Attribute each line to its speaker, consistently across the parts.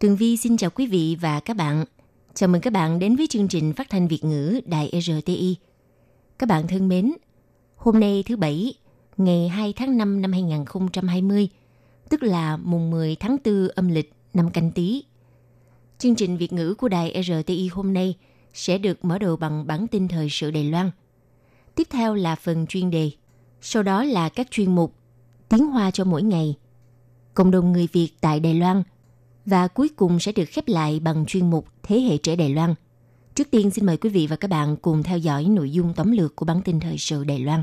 Speaker 1: Tường Vi xin chào quý vị và các bạn. Chào mừng các bạn đến với chương trình phát thanh Việt ngữ Đài RTI. Các bạn thân mến, hôm nay thứ Bảy, ngày 2 tháng 5 năm 2020, tức là mùng 10 tháng 4 âm lịch năm canh tí. Chương trình Việt ngữ của Đài RTI hôm nay sẽ được mở đầu bằng bản tin thời sự Đài Loan. Tiếp theo là phần chuyên đề, sau đó là các chuyên mục Tiếng Hoa cho mỗi ngày, Cộng đồng người Việt tại Đài Loan và cuối cùng sẽ được khép lại bằng chuyên mục Thế hệ trẻ Đài Loan. Trước tiên xin mời quý vị và các bạn cùng theo dõi nội dung tóm lược của bản tin thời sự Đài Loan.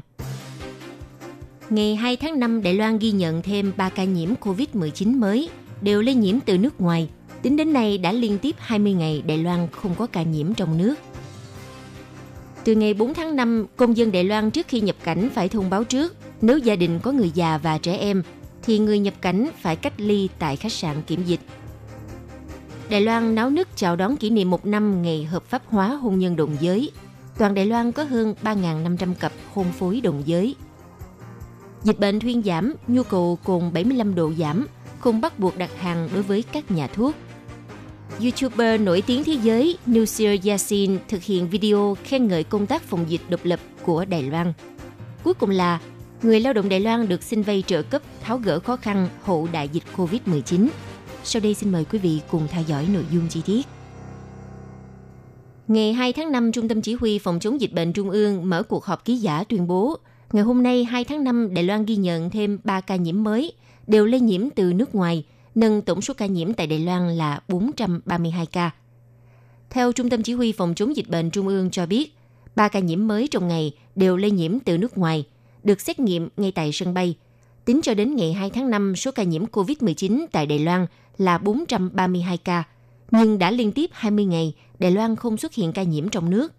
Speaker 1: Ngày 2 tháng 5, Đài Loan ghi nhận thêm 3 ca nhiễm COVID-19 mới, đều lây nhiễm từ nước ngoài. Tính đến nay đã liên tiếp 20 ngày Đài Loan không có ca nhiễm trong nước. Từ ngày 4 tháng 5, công dân Đài Loan trước khi nhập cảnh phải thông báo trước. Nếu gia đình có người già và trẻ em, thì người nhập cảnh phải cách ly tại khách sạn kiểm dịch. Đài Loan náo nức chào đón kỷ niệm một năm ngày hợp pháp hóa hôn nhân đồng giới. Toàn Đài Loan có hơn 3.500 cặp hôn phối đồng giới. Dịch bệnh thuyên giảm, nhu cầu cồn 75 độ giảm, không bắt buộc đặt hàng đối với các nhà thuốc. YouTuber nổi tiếng thế giới Nusir Yassin thực hiện video khen ngợi công tác phòng dịch độc lập của Đài Loan. Cuối cùng là người lao động Đài Loan được xin vay trợ cấp tháo gỡ khó khăn hậu đại dịch COVID-19. Sau đây xin mời quý vị cùng theo dõi nội dung chi tiết. Ngày 2 tháng 5, Trung tâm Chỉ huy Phòng chống dịch bệnh Trung ương mở cuộc họp ký giả tuyên bố, ngày hôm nay 2 tháng 5, Đài Loan ghi nhận thêm 3 ca nhiễm mới, đều lây nhiễm từ nước ngoài, nâng tổng số ca nhiễm tại Đài Loan là 432 ca. Theo Trung tâm Chỉ huy Phòng chống dịch bệnh Trung ương cho biết, 3 ca nhiễm mới trong ngày đều lây nhiễm từ nước ngoài, được xét nghiệm ngay tại sân bay. Tính cho đến ngày 2 tháng 5, số ca nhiễm COVID-19 tại Đài Loan là 432 ca, nhưng đã liên tiếp 20 ngày Đài Loan không xuất hiện ca nhiễm trong nước.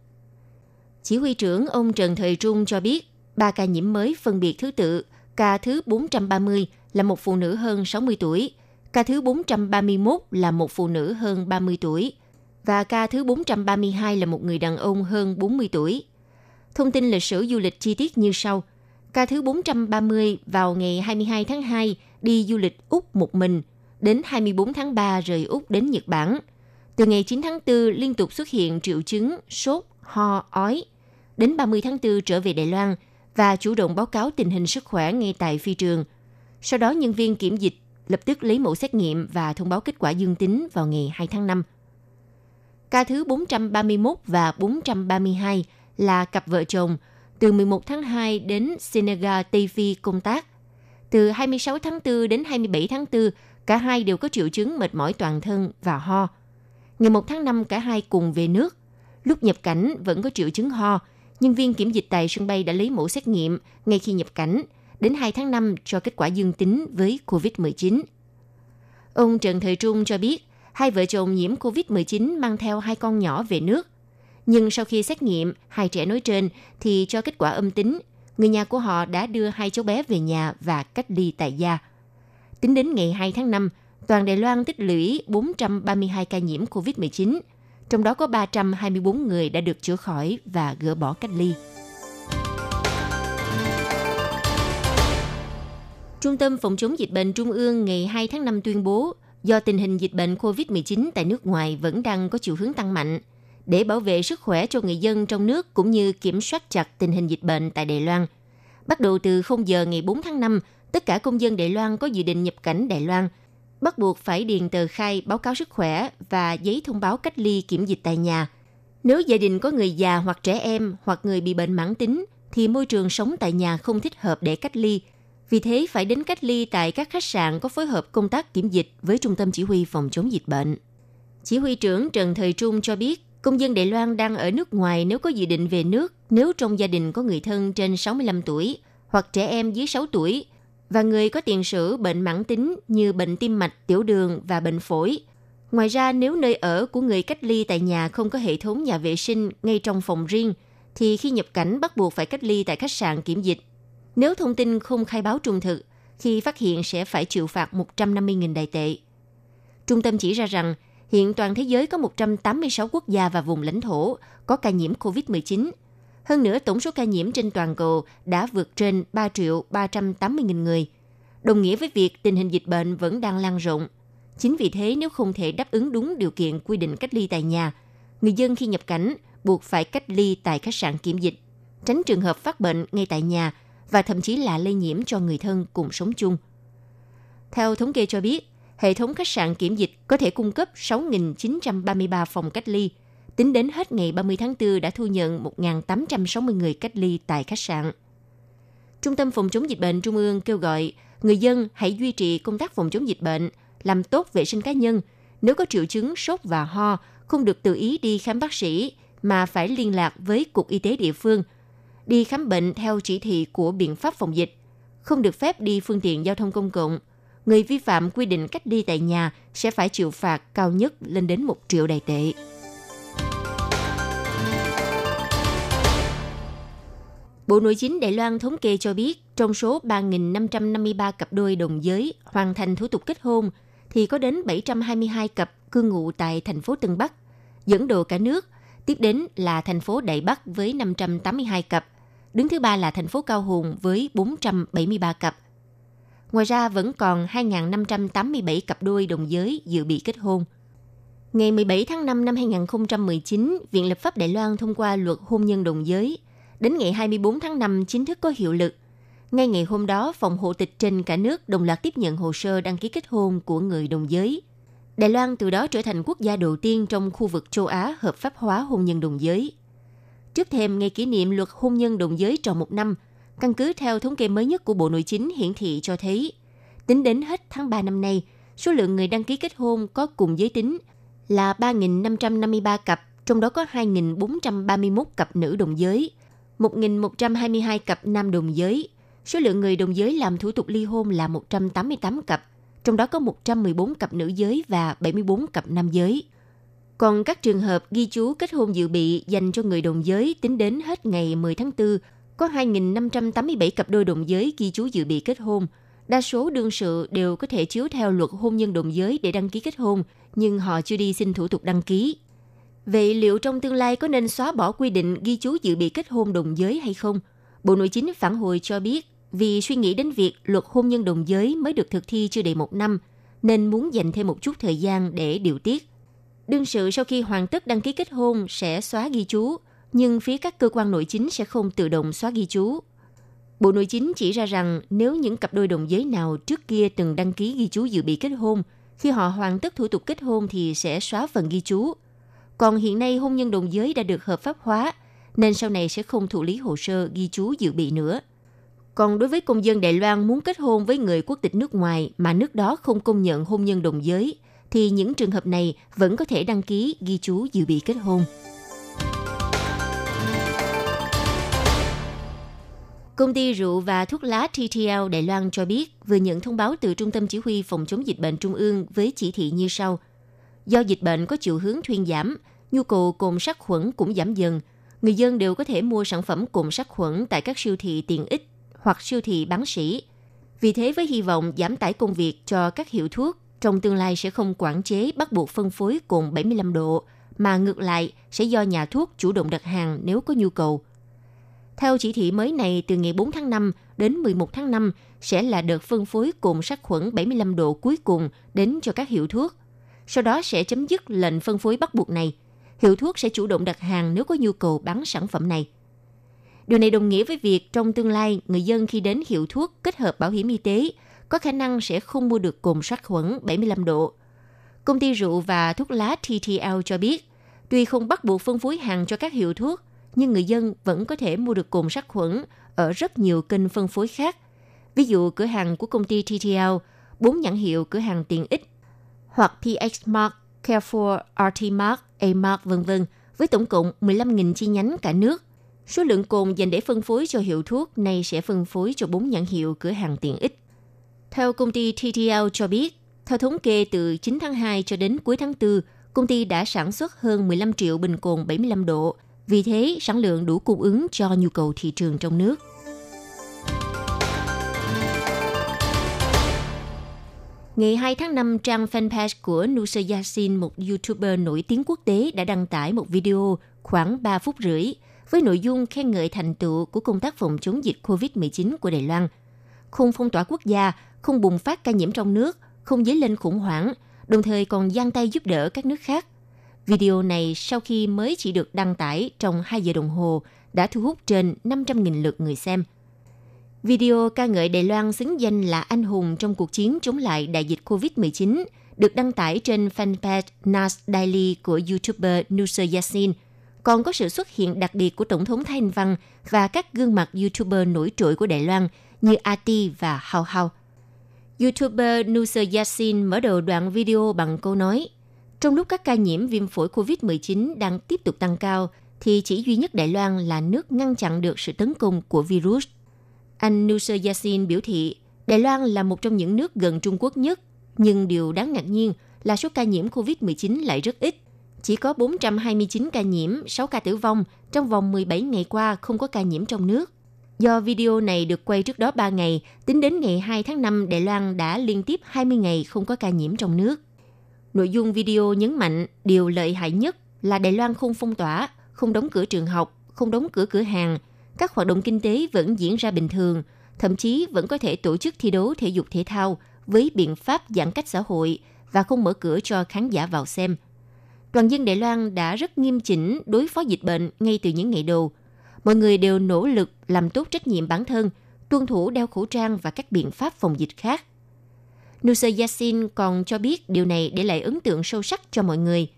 Speaker 1: Chỉ huy trưởng ông Trần Thời Trung cho biết, ba ca nhiễm mới phân biệt thứ tự, ca thứ 430 là một phụ nữ hơn 60 tuổi, ca thứ 431 là một phụ nữ hơn 30 tuổi, và ca thứ 432 là một người đàn ông hơn 40 tuổi. Thông tin lịch sử du lịch chi tiết như sau. Ca thứ 430 vào ngày 22 tháng 2 đi du lịch Úc một mình, đến 24 tháng 3 rời Úc đến Nhật Bản. Từ ngày 9 tháng 4 liên tục xuất hiện triệu chứng sốt, ho, ói. Đến 30 tháng 4 trở về Đài Loan và chủ động báo cáo tình hình sức khỏe ngay tại phi trường. Sau đó nhân viên kiểm dịch lập tức lấy mẫu xét nghiệm và thông báo kết quả dương tính vào ngày 2 tháng 5. Ca thứ 431 và 432 là cặp vợ chồng từ 11 tháng 2 đến Senegal, Tây Phi công tác. Từ 26 tháng 4 đến 27 tháng 4, cả hai đều có triệu chứng mệt mỏi toàn thân và ho. Ngày 1 tháng 5, cả hai cùng về nước. Lúc nhập cảnh vẫn có triệu chứng ho, nhân viên kiểm dịch tại sân bay đã lấy mẫu xét nghiệm ngay khi nhập cảnh, đến 2 tháng 5 cho kết quả dương tính với COVID-19. Ông Trần Thời Trung cho biết, hai vợ chồng nhiễm COVID-19 mang theo hai con nhỏ về nước. Nhưng sau khi xét nghiệm hai trẻ nói trên thì cho kết quả âm tính, người nhà của họ đã đưa hai cháu bé về nhà và cách ly tại gia. Tính đến ngày 2 tháng 5, toàn Đài Loan tích lũy 432 ca nhiễm COVID-19, trong đó có 324 người đã được chữa khỏi và gỡ bỏ cách ly. Trung tâm Phòng chống dịch bệnh Trung ương ngày 2 tháng 5 tuyên bố, do tình hình dịch bệnh COVID-19 tại nước ngoài vẫn đang có chiều hướng tăng mạnh, để bảo vệ sức khỏe cho người dân trong nước cũng như kiểm soát chặt tình hình dịch bệnh tại Đài Loan. Bắt đầu từ 0 giờ ngày 4 tháng 5, tất cả công dân Đài Loan có dự định nhập cảnh Đài Loan bắt buộc phải điền tờ khai báo cáo sức khỏe và giấy thông báo cách ly kiểm dịch tại nhà. Nếu gia đình có người già hoặc trẻ em hoặc người bị bệnh mãn tính thì môi trường sống tại nhà không thích hợp để cách ly. Vì thế phải đến cách ly tại các khách sạn có phối hợp công tác kiểm dịch với Trung tâm Chỉ huy Phòng chống dịch bệnh. Chỉ huy trưởng Trần Thời Trung cho biết, công dân Đài Loan đang ở nước ngoài nếu có dự định về nước, nếu trong gia đình có người thân trên 65 tuổi hoặc trẻ em dưới 6 tuổi và người có tiền sử bệnh mãn tính như bệnh tim mạch, tiểu đường và bệnh phổi. Ngoài ra, nếu nơi ở của người cách ly tại nhà không có hệ thống nhà vệ sinh ngay trong phòng riêng, thì khi nhập cảnh bắt buộc phải cách ly tại khách sạn kiểm dịch. Nếu thông tin không khai báo trung thực, khi phát hiện sẽ phải chịu phạt 150.000 đại tệ. Trung tâm chỉ ra rằng hiện toàn thế giới có 186 quốc gia và vùng lãnh thổ có ca nhiễm COVID-19. Hơn nữa, tổng số ca nhiễm trên toàn cầu đã vượt trên 3 triệu 380 nghìn người, đồng nghĩa với việc tình hình dịch bệnh vẫn đang lan rộng. Chính vì thế, nếu không thể đáp ứng đúng điều kiện quy định cách ly tại nhà, người dân khi nhập cảnh buộc phải cách ly tại khách sạn kiểm dịch, tránh trường hợp phát bệnh ngay tại nhà và thậm chí là lây nhiễm cho người thân cùng sống chung. Theo thống kê cho biết, hệ thống khách sạn kiểm dịch có thể cung cấp 6.933 phòng cách ly. Tính đến hết ngày 30 tháng 4 đã thu nhận 1.860 người cách ly tại khách sạn. Trung tâm Phòng chống dịch bệnh Trung ương kêu gọi người dân hãy duy trì công tác phòng chống dịch bệnh, làm tốt vệ sinh cá nhân. Nếu có triệu chứng sốt và ho, không được tự ý đi khám bác sĩ mà phải liên lạc với Cục Y tế địa phương, đi khám bệnh theo chỉ thị của biện pháp phòng dịch, không được phép đi phương tiện giao thông công cộng, người vi phạm quy định cách ly tại nhà sẽ phải chịu phạt cao nhất lên đến 1 triệu đài tệ. Bộ Nội chính Đài Loan thống kê cho biết, trong số 3.553 cặp đôi đồng giới hoàn thành thủ tục kết hôn, thì có đến 722 cặp cư ngụ tại thành phố Tân Bắc, dẫn đầu cả nước. Tiếp đến là thành phố Đại Bắc với 582 cặp, đứng thứ ba là thành phố Cao Hùng với 473 cặp – Ngoài ra vẫn còn 2.587 cặp đôi đồng giới dự bị kết hôn. Ngày 17 tháng 5 năm 2019, Viện Lập pháp Đài Loan thông qua luật hôn nhân đồng giới. Đến ngày 24 tháng 5 chính thức có hiệu lực. Ngay ngày hôm đó, phòng hộ tịch trên cả nước đồng loạt tiếp nhận hồ sơ đăng ký kết hôn của người đồng giới. Đài Loan từ đó trở thành quốc gia đầu tiên trong khu vực châu Á hợp pháp hóa hôn nhân đồng giới. Trước thêm, ngày kỷ niệm luật hôn nhân đồng giới tròn một năm – Căn cứ theo thống kê mới nhất của Bộ Nội chính hiển thị cho thấy, tính đến hết tháng 3 năm nay, số lượng người đăng ký kết hôn có cùng giới tính là 3.553 cặp, trong đó có 2.431 cặp nữ đồng giới, 1.122 cặp nam đồng giới. Số lượng người đồng giới làm thủ tục ly hôn là 188 cặp, trong đó có 114 cặp nữ giới và 74 cặp nam giới. Còn các trường hợp ghi chú kết hôn dự bị dành cho người đồng giới tính đến hết ngày 10 tháng 4 có 2.587 cặp đôi đồng giới ghi chú dự bị kết hôn. Đa số đương sự đều có thể chiếu theo luật hôn nhân đồng giới để đăng ký kết hôn, nhưng họ chưa đi xin thủ tục đăng ký. Vậy liệu trong tương lai có nên xóa bỏ quy định ghi chú dự bị kết hôn đồng giới hay không? Bộ Nội chính phản hồi cho biết, vì suy nghĩ đến việc luật hôn nhân đồng giới mới được thực thi chưa đầy một năm, nên muốn dành thêm một chút thời gian để điều tiết. Đương sự sau khi hoàn tất đăng ký kết hôn sẽ xóa ghi chú, nhưng phía các cơ quan nội chính sẽ không tự động xóa ghi chú. Bộ Nội chính chỉ ra rằng nếu những cặp đôi đồng giới nào trước kia từng đăng ký ghi chú dự bị kết hôn, khi họ hoàn tất thủ tục kết hôn thì sẽ xóa phần ghi chú. Còn hiện nay hôn nhân đồng giới đã được hợp pháp hóa, nên sau này sẽ không thụ lý hồ sơ ghi chú dự bị nữa. Còn đối với công dân Đài Loan muốn kết hôn với người quốc tịch nước ngoài mà nước đó không công nhận hôn nhân đồng giới, thì những trường hợp này vẫn có thể đăng ký ghi chú dự bị kết hôn. Công ty rượu và thuốc lá TTL Đài Loan cho biết vừa nhận thông báo từ Trung tâm Chỉ huy Phòng chống dịch bệnh Trung ương với chỉ thị như sau. Do dịch bệnh có chiều hướng thuyên giảm, nhu cầu cồn sát khuẩn cũng giảm dần. Người dân đều có thể mua sản phẩm cồn sát khuẩn tại các siêu thị tiện ích hoặc siêu thị bán sỉ. Vì thế với hy vọng giảm tải công việc cho các hiệu thuốc, trong tương lai sẽ không quản chế bắt buộc phân phối cồn 75 độ, mà ngược lại sẽ do nhà thuốc chủ động đặt hàng nếu có nhu cầu – theo chỉ thị mới này, từ ngày 4 tháng 5 đến 11 tháng 5 sẽ là đợt phân phối cồn sát khuẩn 75 độ cuối cùng đến cho các hiệu thuốc. Sau đó sẽ chấm dứt lệnh phân phối bắt buộc này. Hiệu thuốc sẽ chủ động đặt hàng nếu có nhu cầu bán sản phẩm này. Điều này đồng nghĩa với việc trong tương lai, người dân khi đến hiệu thuốc kết hợp bảo hiểm y tế có khả năng sẽ không mua được cồn sát khuẩn 75 độ. Công ty rượu và thuốc lá TTL cho biết, tuy không bắt buộc phân phối hàng cho các hiệu thuốc, nhưng người dân vẫn có thể mua được cồn sát khuẩn ở rất nhiều kênh phân phối khác. Ví dụ cửa hàng của công ty TTL, bốn nhãn hiệu cửa hàng tiện ích hoặc PX Mark, Carrefour, RT Mark, A Mark vân vân với tổng cộng 15.000 chi nhánh cả nước. Số lượng cồn dành để phân phối cho hiệu thuốc này sẽ phân phối cho 4 nhãn hiệu cửa hàng tiện ích. Theo công ty TTL cho biết, theo thống kê từ 9 tháng 2 cho đến cuối tháng 4, công ty đã sản xuất hơn 15 triệu bình cồn 75 độ. Vì thế, sản lượng đủ cung ứng cho nhu cầu thị trường trong nước. Ngày 2 tháng 5, trang fanpage của Nusra Yassin, một YouTuber nổi tiếng quốc tế, đã đăng tải một video khoảng 3 phút rưỡi với nội dung khen ngợi thành tựu của công tác phòng chống dịch COVID-19 của Đài Loan. Không phong tỏa quốc gia, không bùng phát ca nhiễm trong nước, không dấy lên khủng hoảng, đồng thời còn giang tay giúp đỡ các nước khác. Video này sau khi mới chỉ được đăng tải trong 2 giờ đồng hồ đã thu hút trên 500.000 lượt người xem – Video ca ngợi Đài Loan xứng danh là anh hùng trong cuộc chiến chống lại đại dịch COVID-19 được đăng tải trên fanpage Nas Daily của YouTuber Nusser Yassin. Còn có sự xuất hiện đặc biệt của Tổng thống Thái Anh Văn và các gương mặt YouTuber nổi trội của Đài Loan như Ati và Hao Hao. YouTuber Nusser Yassin mở đầu đoạn video bằng câu nói Trong lúc các ca nhiễm viêm phổi COVID-19 đang tiếp tục tăng cao, thì chỉ duy nhất Đài Loan là nước ngăn chặn được sự tấn công của virus anh Nusser Yassin biểu thị Đài Loan là một trong những nước gần Trung Quốc nhất, nhưng điều đáng ngạc nhiên là số ca nhiễm COVID-19 lại rất ít. Chỉ có 429 ca nhiễm, 6 ca tử vong trong vòng 17 ngày qua không có ca nhiễm trong nước. Do video này được quay trước đó 3 ngày, tính đến ngày 2 tháng 5, Đài Loan đã liên tiếp 20 ngày không có ca nhiễm trong nước. Nội dung video nhấn mạnh điều lợi hại nhất là Đài Loan không phong tỏa, không đóng cửa trường học, không đóng cửa cửa hàng, các hoạt động kinh tế vẫn diễn ra bình thường, thậm chí vẫn có thể tổ chức thi đấu thể dục thể thao với biện pháp giãn cách xã hội và không mở cửa cho khán giả vào xem. Toàn dân Đài Loan đã rất nghiêm chỉnh đối phó dịch bệnh ngay từ những ngày đầu. Mọi người đều nỗ lực làm tốt trách nhiệm bản thân, tuân thủ đeo khẩu trang và các biện pháp phòng dịch khác. Nusa Yassin còn cho biết điều này để lại ấn tượng sâu sắc cho mọi người.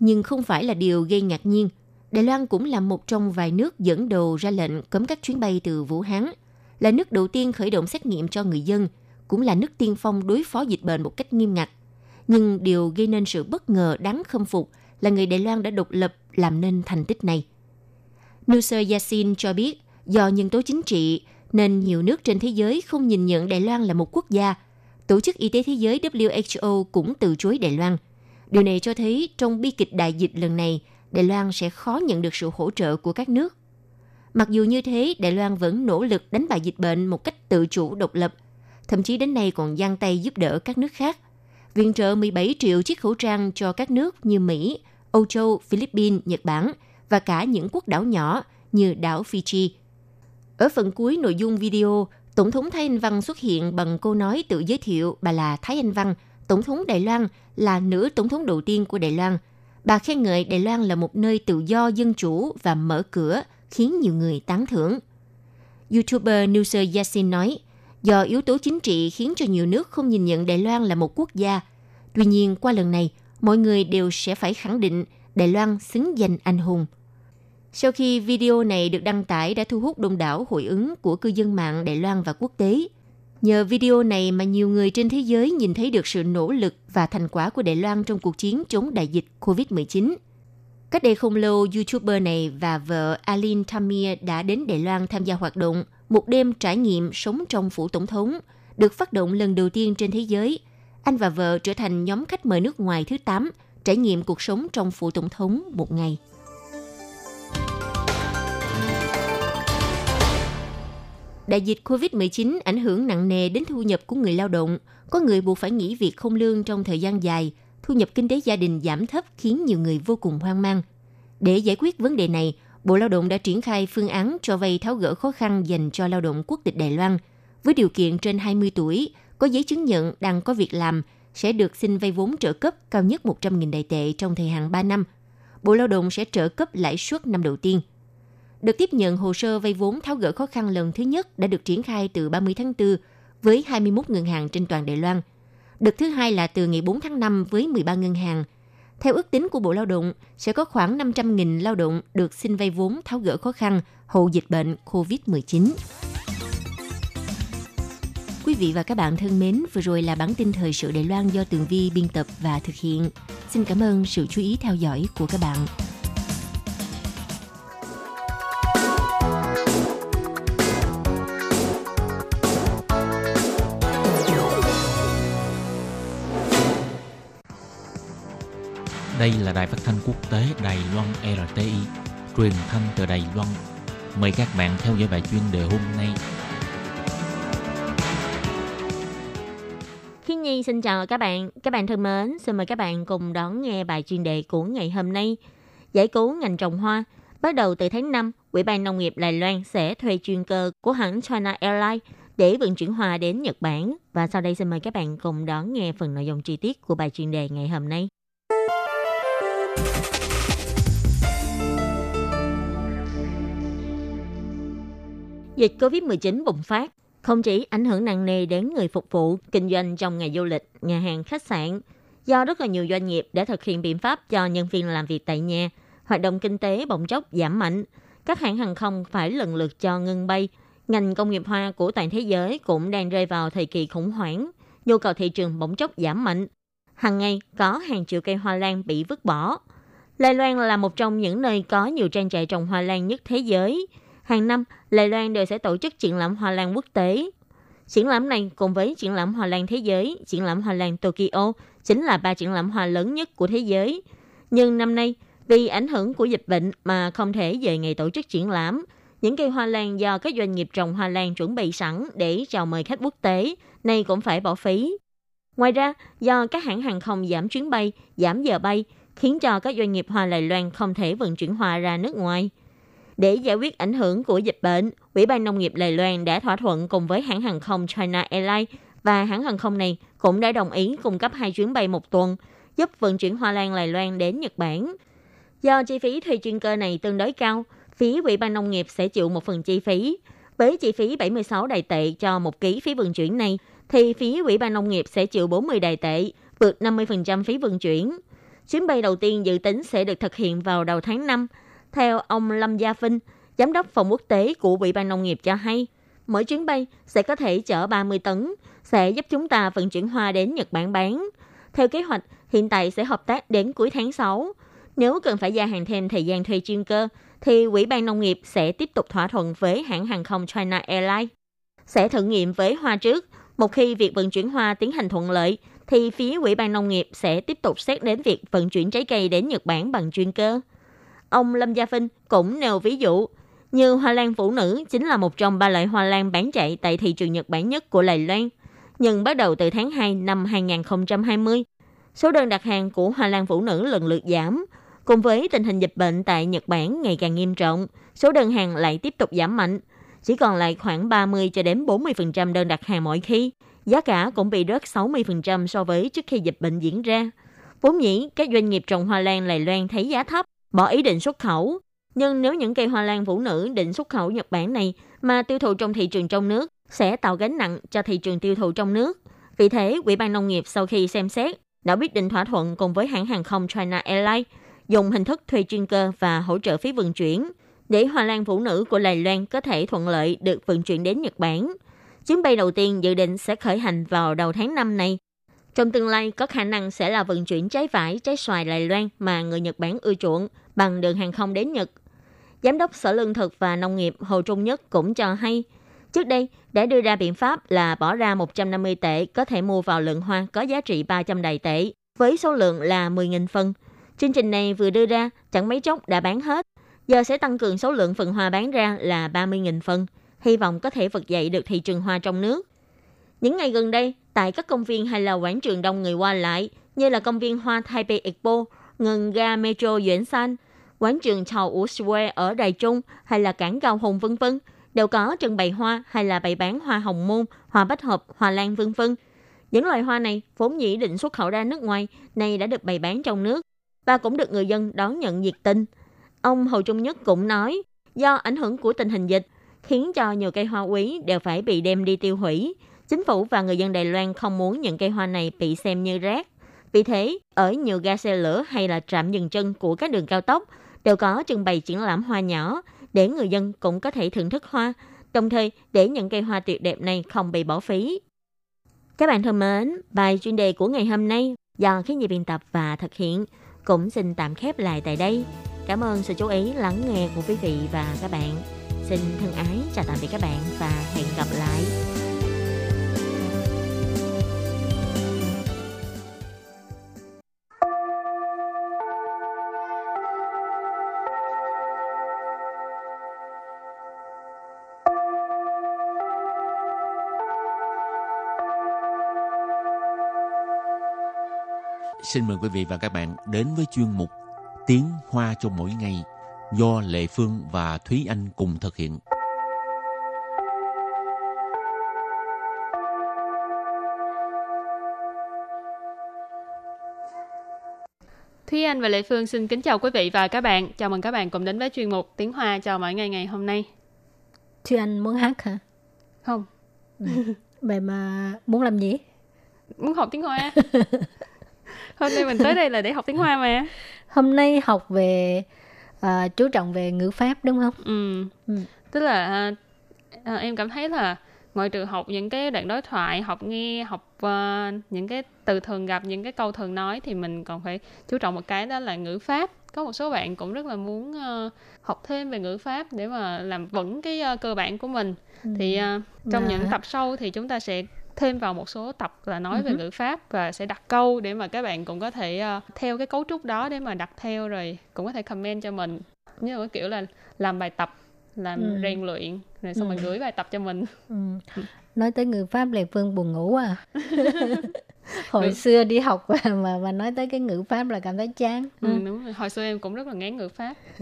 Speaker 1: Nhưng không phải là điều gây ngạc nhiên – Đài Loan cũng là một trong vài nước dẫn đầu ra lệnh cấm các chuyến bay từ Vũ Hán, là nước đầu tiên khởi động xét nghiệm cho người dân, cũng là nước tiên phong đối phó dịch bệnh một cách nghiêm ngặt. Nhưng điều gây nên sự bất ngờ đáng khâm phục là người Đài Loan đã độc lập làm nên thành tích này. Nusser Yassin cho biết, do nhân tố chính trị nên nhiều nước trên thế giới không nhìn nhận Đài Loan là một quốc gia. Tổ chức Y tế Thế giới WHO cũng từ chối Đài Loan. Điều này cho thấy trong bi kịch đại dịch lần này – Đài Loan sẽ khó nhận được sự hỗ trợ của các nước. Mặc dù như thế, Đài Loan vẫn nỗ lực đánh bại dịch bệnh một cách tự chủ độc lập, thậm chí đến nay còn giang tay giúp đỡ các nước khác. Viện trợ 17 triệu chiếc khẩu trang cho các nước như Mỹ, Âu Châu, Philippines, Nhật Bản và cả những quốc đảo nhỏ như đảo Fiji. Ở phần cuối nội dung video, Tổng thống Thái Anh Văn xuất hiện bằng câu nói tự giới thiệu bà là Thái Anh Văn, Tổng thống Đài Loan, là nữ tổng thống đầu tiên của Đài Loan – Bà khen ngợi Đài Loan là một nơi tự do dân chủ và mở cửa, khiến nhiều người tán thưởng. YouTuber newser Yassin nói, do yếu tố chính trị khiến cho nhiều nước không nhìn nhận Đài Loan là một quốc gia. Tuy nhiên, qua lần này, mọi người đều sẽ phải khẳng định Đài Loan xứng danh anh hùng. Sau khi video này được đăng tải đã thu hút đông đảo hội ứng của cư dân mạng Đài Loan và quốc tế – Nhờ video này mà nhiều người trên thế giới nhìn thấy được sự nỗ lực và thành quả của Đài Loan trong cuộc chiến chống đại dịch COVID-19. Cách đây không lâu, YouTuber này và vợ Aline Tamir đã đến Đài Loan tham gia hoạt động một đêm trải nghiệm sống trong phủ tổng thống, được phát động lần đầu tiên trên thế giới. Anh và vợ trở thành nhóm khách mời nước ngoài thứ 8 trải nghiệm cuộc sống trong phủ tổng thống một ngày. Đại dịch COVID-19 ảnh hưởng nặng nề đến thu nhập của người lao động. Có người buộc phải nghỉ việc không lương trong thời gian dài. Thu nhập kinh tế gia đình giảm thấp khiến nhiều người vô cùng hoang mang. Để giải quyết vấn đề này, Bộ Lao động đã triển khai phương án cho vay tháo gỡ khó khăn dành cho lao động quốc tịch Đài Loan. Với điều kiện trên 20 tuổi, có giấy chứng nhận đang có việc làm, sẽ được xin vay vốn trợ cấp cao nhất 100.000 đại tệ trong thời hạn 3 năm. Bộ Lao động sẽ trợ cấp lãi suất năm đầu tiên – được tiếp nhận hồ sơ vay vốn tháo gỡ khó khăn lần thứ nhất đã được triển khai từ 30 tháng 4 với 21 ngân hàng trên toàn Đài Loan. Đợt thứ hai là từ ngày 4 tháng 5 với 13 ngân hàng. Theo ước tính của Bộ Lao động, sẽ có khoảng 500.000 lao động được xin vay vốn tháo gỡ khó khăn hậu dịch bệnh COVID-19. Quý vị và các bạn thân mến, vừa rồi là bản tin thời sự Đài Loan do Tường Vi biên tập và thực hiện. Xin cảm ơn sự chú ý theo dõi của các bạn.
Speaker 2: Đây là đài phát thanh quốc tế Đài Loan RTI, truyền thanh từ Đài Loan. Mời các bạn theo dõi bài chuyên đề hôm nay.
Speaker 3: Khiên Nhi xin chào các bạn. Các bạn thân mến, xin mời các bạn cùng đón nghe bài chuyên đề của ngày hôm nay. Giải cứu ngành trồng hoa. Bắt đầu từ tháng 5, Ủy ban Nông nghiệp Đài Loan sẽ thuê chuyên cơ của hãng China Airlines để vận chuyển hoa đến Nhật Bản. Và sau đây xin mời các bạn cùng đón nghe phần nội dung chi tiết của bài chuyên đề ngày hôm nay. Dịch COVID-19 bùng phát không chỉ ảnh hưởng nặng nề đến người phục vụ, kinh doanh trong ngày du lịch, nhà hàng, khách sạn, do rất là nhiều doanh nghiệp đã thực hiện biện pháp cho nhân viên làm việc tại nhà, hoạt động kinh tế bỗng chốc giảm mạnh. Các hãng hàng không phải lần lượt cho ngưng bay. Ngành công nghiệp hoa của toàn thế giới cũng đang rơi vào thời kỳ khủng hoảng. Nhu cầu thị trường bỗng chốc giảm mạnh. Hàng ngày có hàng triệu cây hoa lan bị vứt bỏ. Lai Loan là một trong những nơi có nhiều trang trại trồng hoa lan nhất thế giới – hàng năm Đài Loan đều sẽ tổ chức triển lãm hoa lan quốc tế. Triển lãm này cùng với triển lãm hoa lan thế giới, triển lãm hoa lan Tokyo chính là ba triển lãm hoa lớn nhất của thế giới. Nhưng năm nay, vì ảnh hưởng của dịch bệnh mà không thể về ngày tổ chức triển lãm, những cây hoa lan do các doanh nghiệp trồng hoa lan chuẩn bị sẵn để chào mời khách quốc tế, nay cũng phải bỏ phí. Ngoài ra, do các hãng hàng không giảm chuyến bay, giảm giờ bay, khiến cho các doanh nghiệp hoa Đài Loan không thể vận chuyển hoa ra nước ngoài – để giải quyết ảnh hưởng của dịch bệnh, Ủy ban Nông nghiệp Đài Loan đã thỏa thuận cùng với hãng hàng không China Airlines và hãng hàng không này cũng đã đồng ý cung cấp hai chuyến bay một tuần, giúp vận chuyển hoa lan Đài Loan đến Nhật Bản. Do chi phí thuê chuyên cơ này tương đối cao, phía Ủy ban Nông nghiệp sẽ chịu một phần chi phí. Với chi phí 76 đài tệ cho một ký phí vận chuyển này, thì phía Ủy ban Nông nghiệp sẽ chịu 40 đài tệ, vượt 50% phí vận chuyển. Chuyến bay đầu tiên dự tính sẽ được thực hiện vào đầu tháng 5, theo ông Lâm Gia Vinh, giám đốc phòng quốc tế của Ủy ban Nông nghiệp cho hay, mỗi chuyến bay sẽ có thể chở 30 tấn, sẽ giúp chúng ta vận chuyển hoa đến Nhật Bản bán. Theo kế hoạch, hiện tại sẽ hợp tác đến cuối tháng 6. Nếu cần phải gia hạn thêm thời gian thuê chuyên cơ, thì Ủy ban Nông nghiệp sẽ tiếp tục thỏa thuận với hãng hàng không China Airlines. Sẽ thử nghiệm với hoa trước. Một khi việc vận chuyển hoa tiến hành thuận lợi, thì phía Ủy ban Nông nghiệp sẽ tiếp tục xét đến việc vận chuyển trái cây đến Nhật Bản bằng chuyên cơ. Ông Lâm Gia Vinh cũng nêu ví dụ, như hoa lan phụ nữ chính là một trong ba loại hoa lan bán chạy tại thị trường Nhật Bản nhất của Lài Loan. Nhưng bắt đầu từ tháng 2 năm 2020, số đơn đặt hàng của hoa lan phụ nữ lần lượt giảm. Cùng với tình hình dịch bệnh tại Nhật Bản ngày càng nghiêm trọng, số đơn hàng lại tiếp tục giảm mạnh, chỉ còn lại khoảng 30 cho đến 40% đơn đặt hàng mỗi khi. Giá cả cũng bị rớt 60% so với trước khi dịch bệnh diễn ra. Vốn nhĩ các doanh nghiệp trồng hoa lan Lài Loan thấy giá thấp bỏ ý định xuất khẩu. Nhưng nếu những cây hoa lan vũ nữ định xuất khẩu Nhật Bản này mà tiêu thụ trong thị trường trong nước sẽ tạo gánh nặng cho thị trường tiêu thụ trong nước. Vì thế, Ủy ban Nông nghiệp sau khi xem xét đã quyết định thỏa thuận cùng với hãng hàng không China Airlines dùng hình thức thuê chuyên cơ và hỗ trợ phí vận chuyển để hoa lan vũ nữ của Đài Loan có thể thuận lợi được vận chuyển đến Nhật Bản. Chuyến bay đầu tiên dự định sẽ khởi hành vào đầu tháng 5 này trong tương lai có khả năng sẽ là vận chuyển trái vải, trái xoài Đài Loan mà người Nhật Bản ưa chuộng bằng đường hàng không đến Nhật. Giám đốc Sở Lương thực và Nông nghiệp Hồ Trung Nhất cũng cho hay, trước đây đã đưa ra biện pháp là bỏ ra 150 tệ có thể mua vào lượng hoa có giá trị 300 đài tệ, với số lượng là 10.000 phân. Chương trình này vừa đưa ra, chẳng mấy chốc đã bán hết. Giờ sẽ tăng cường số lượng phần hoa bán ra là 30.000 phân, hy vọng có thể vực dậy được thị trường hoa trong nước. Những ngày gần đây, tại các công viên hay là quảng trường đông người qua lại, như là công viên hoa Taipei Expo, ngân ga metro Duyển San, quảng trường Chào Wu Square ở Đài Trung hay là cảng Cao Hùng vân vân đều có trưng bày hoa hay là bày bán hoa hồng môn, hoa bách hợp, hoa lan vân vân. Những loài hoa này vốn dĩ định xuất khẩu ra nước ngoài, nay đã được bày bán trong nước và cũng được người dân đón nhận nhiệt tình. Ông Hồ Trung Nhất cũng nói, do ảnh hưởng của tình hình dịch, khiến cho nhiều cây hoa quý đều phải bị đem đi tiêu hủy, Chính phủ và người dân Đài Loan không muốn những cây hoa này bị xem như rác. Vì thế, ở nhiều ga xe lửa hay là trạm dừng chân của các đường cao tốc đều có trưng bày triển lãm hoa nhỏ để người dân cũng có thể thưởng thức hoa, đồng thời để những cây hoa tuyệt đẹp này không bị bỏ phí. Các bạn thân mến, bài chuyên đề của ngày hôm nay do khí nhị biên tập và thực hiện cũng xin tạm khép lại tại đây. Cảm ơn sự chú ý lắng nghe của quý vị và các bạn. Xin thân ái chào tạm biệt các bạn và hẹn gặp lại.
Speaker 2: Xin mời quý vị và các bạn đến với chuyên mục Tiếng Hoa cho mỗi ngày do Lệ Phương và Thúy Anh cùng thực hiện.
Speaker 4: Thúy Anh và Lệ Phương xin kính chào quý vị và các bạn. Chào mừng các bạn cùng đến với chuyên mục Tiếng Hoa chào mỗi ngày ngày hôm nay.
Speaker 5: Thúy Anh muốn hát hả?
Speaker 4: Không,
Speaker 5: Vậy mà muốn làm gì?
Speaker 4: muốn học tiếng Hoa. Hôm nay mình tới đây là để học tiếng Hoa mà.
Speaker 5: Hôm nay học về à, chú trọng về ngữ pháp đúng không?
Speaker 4: Ừ.
Speaker 5: Ừ.
Speaker 4: Tức là à, à, em cảm thấy là ngoại trừ học những cái đoạn đối thoại, học nghe, học à, những cái từ thường gặp, những cái câu thường nói thì mình còn phải chú trọng một cái đó là ngữ pháp. Có một số bạn cũng rất là muốn à, học thêm về ngữ pháp để mà làm vững cái à, cơ bản của mình. Thì à, trong
Speaker 5: Dạ.
Speaker 4: những tập sau thì chúng ta sẽ thêm vào một số tập là nói về
Speaker 5: Ừ
Speaker 4: ngữ pháp và sẽ đặt câu để mà các bạn cũng có thể ờ, theo cái cấu trúc đó để mà đặt theo rồi cũng có thể comment cho mình như cái kiểu là làm bài tập làm
Speaker 5: Ừ.
Speaker 4: rèn luyện rồi xong
Speaker 5: Ừ.
Speaker 4: rồi gửi bài tập cho mình
Speaker 5: Ừ. Nói tới ngữ pháp Lệ Phương buồn ngủ à. Hồi
Speaker 4: Được.
Speaker 5: xưa đi học mà, mà mà nói tới cái ngữ pháp là cảm thấy chán.
Speaker 4: ừ, đúng rồi. hồi xưa em cũng rất là ngán ngữ pháp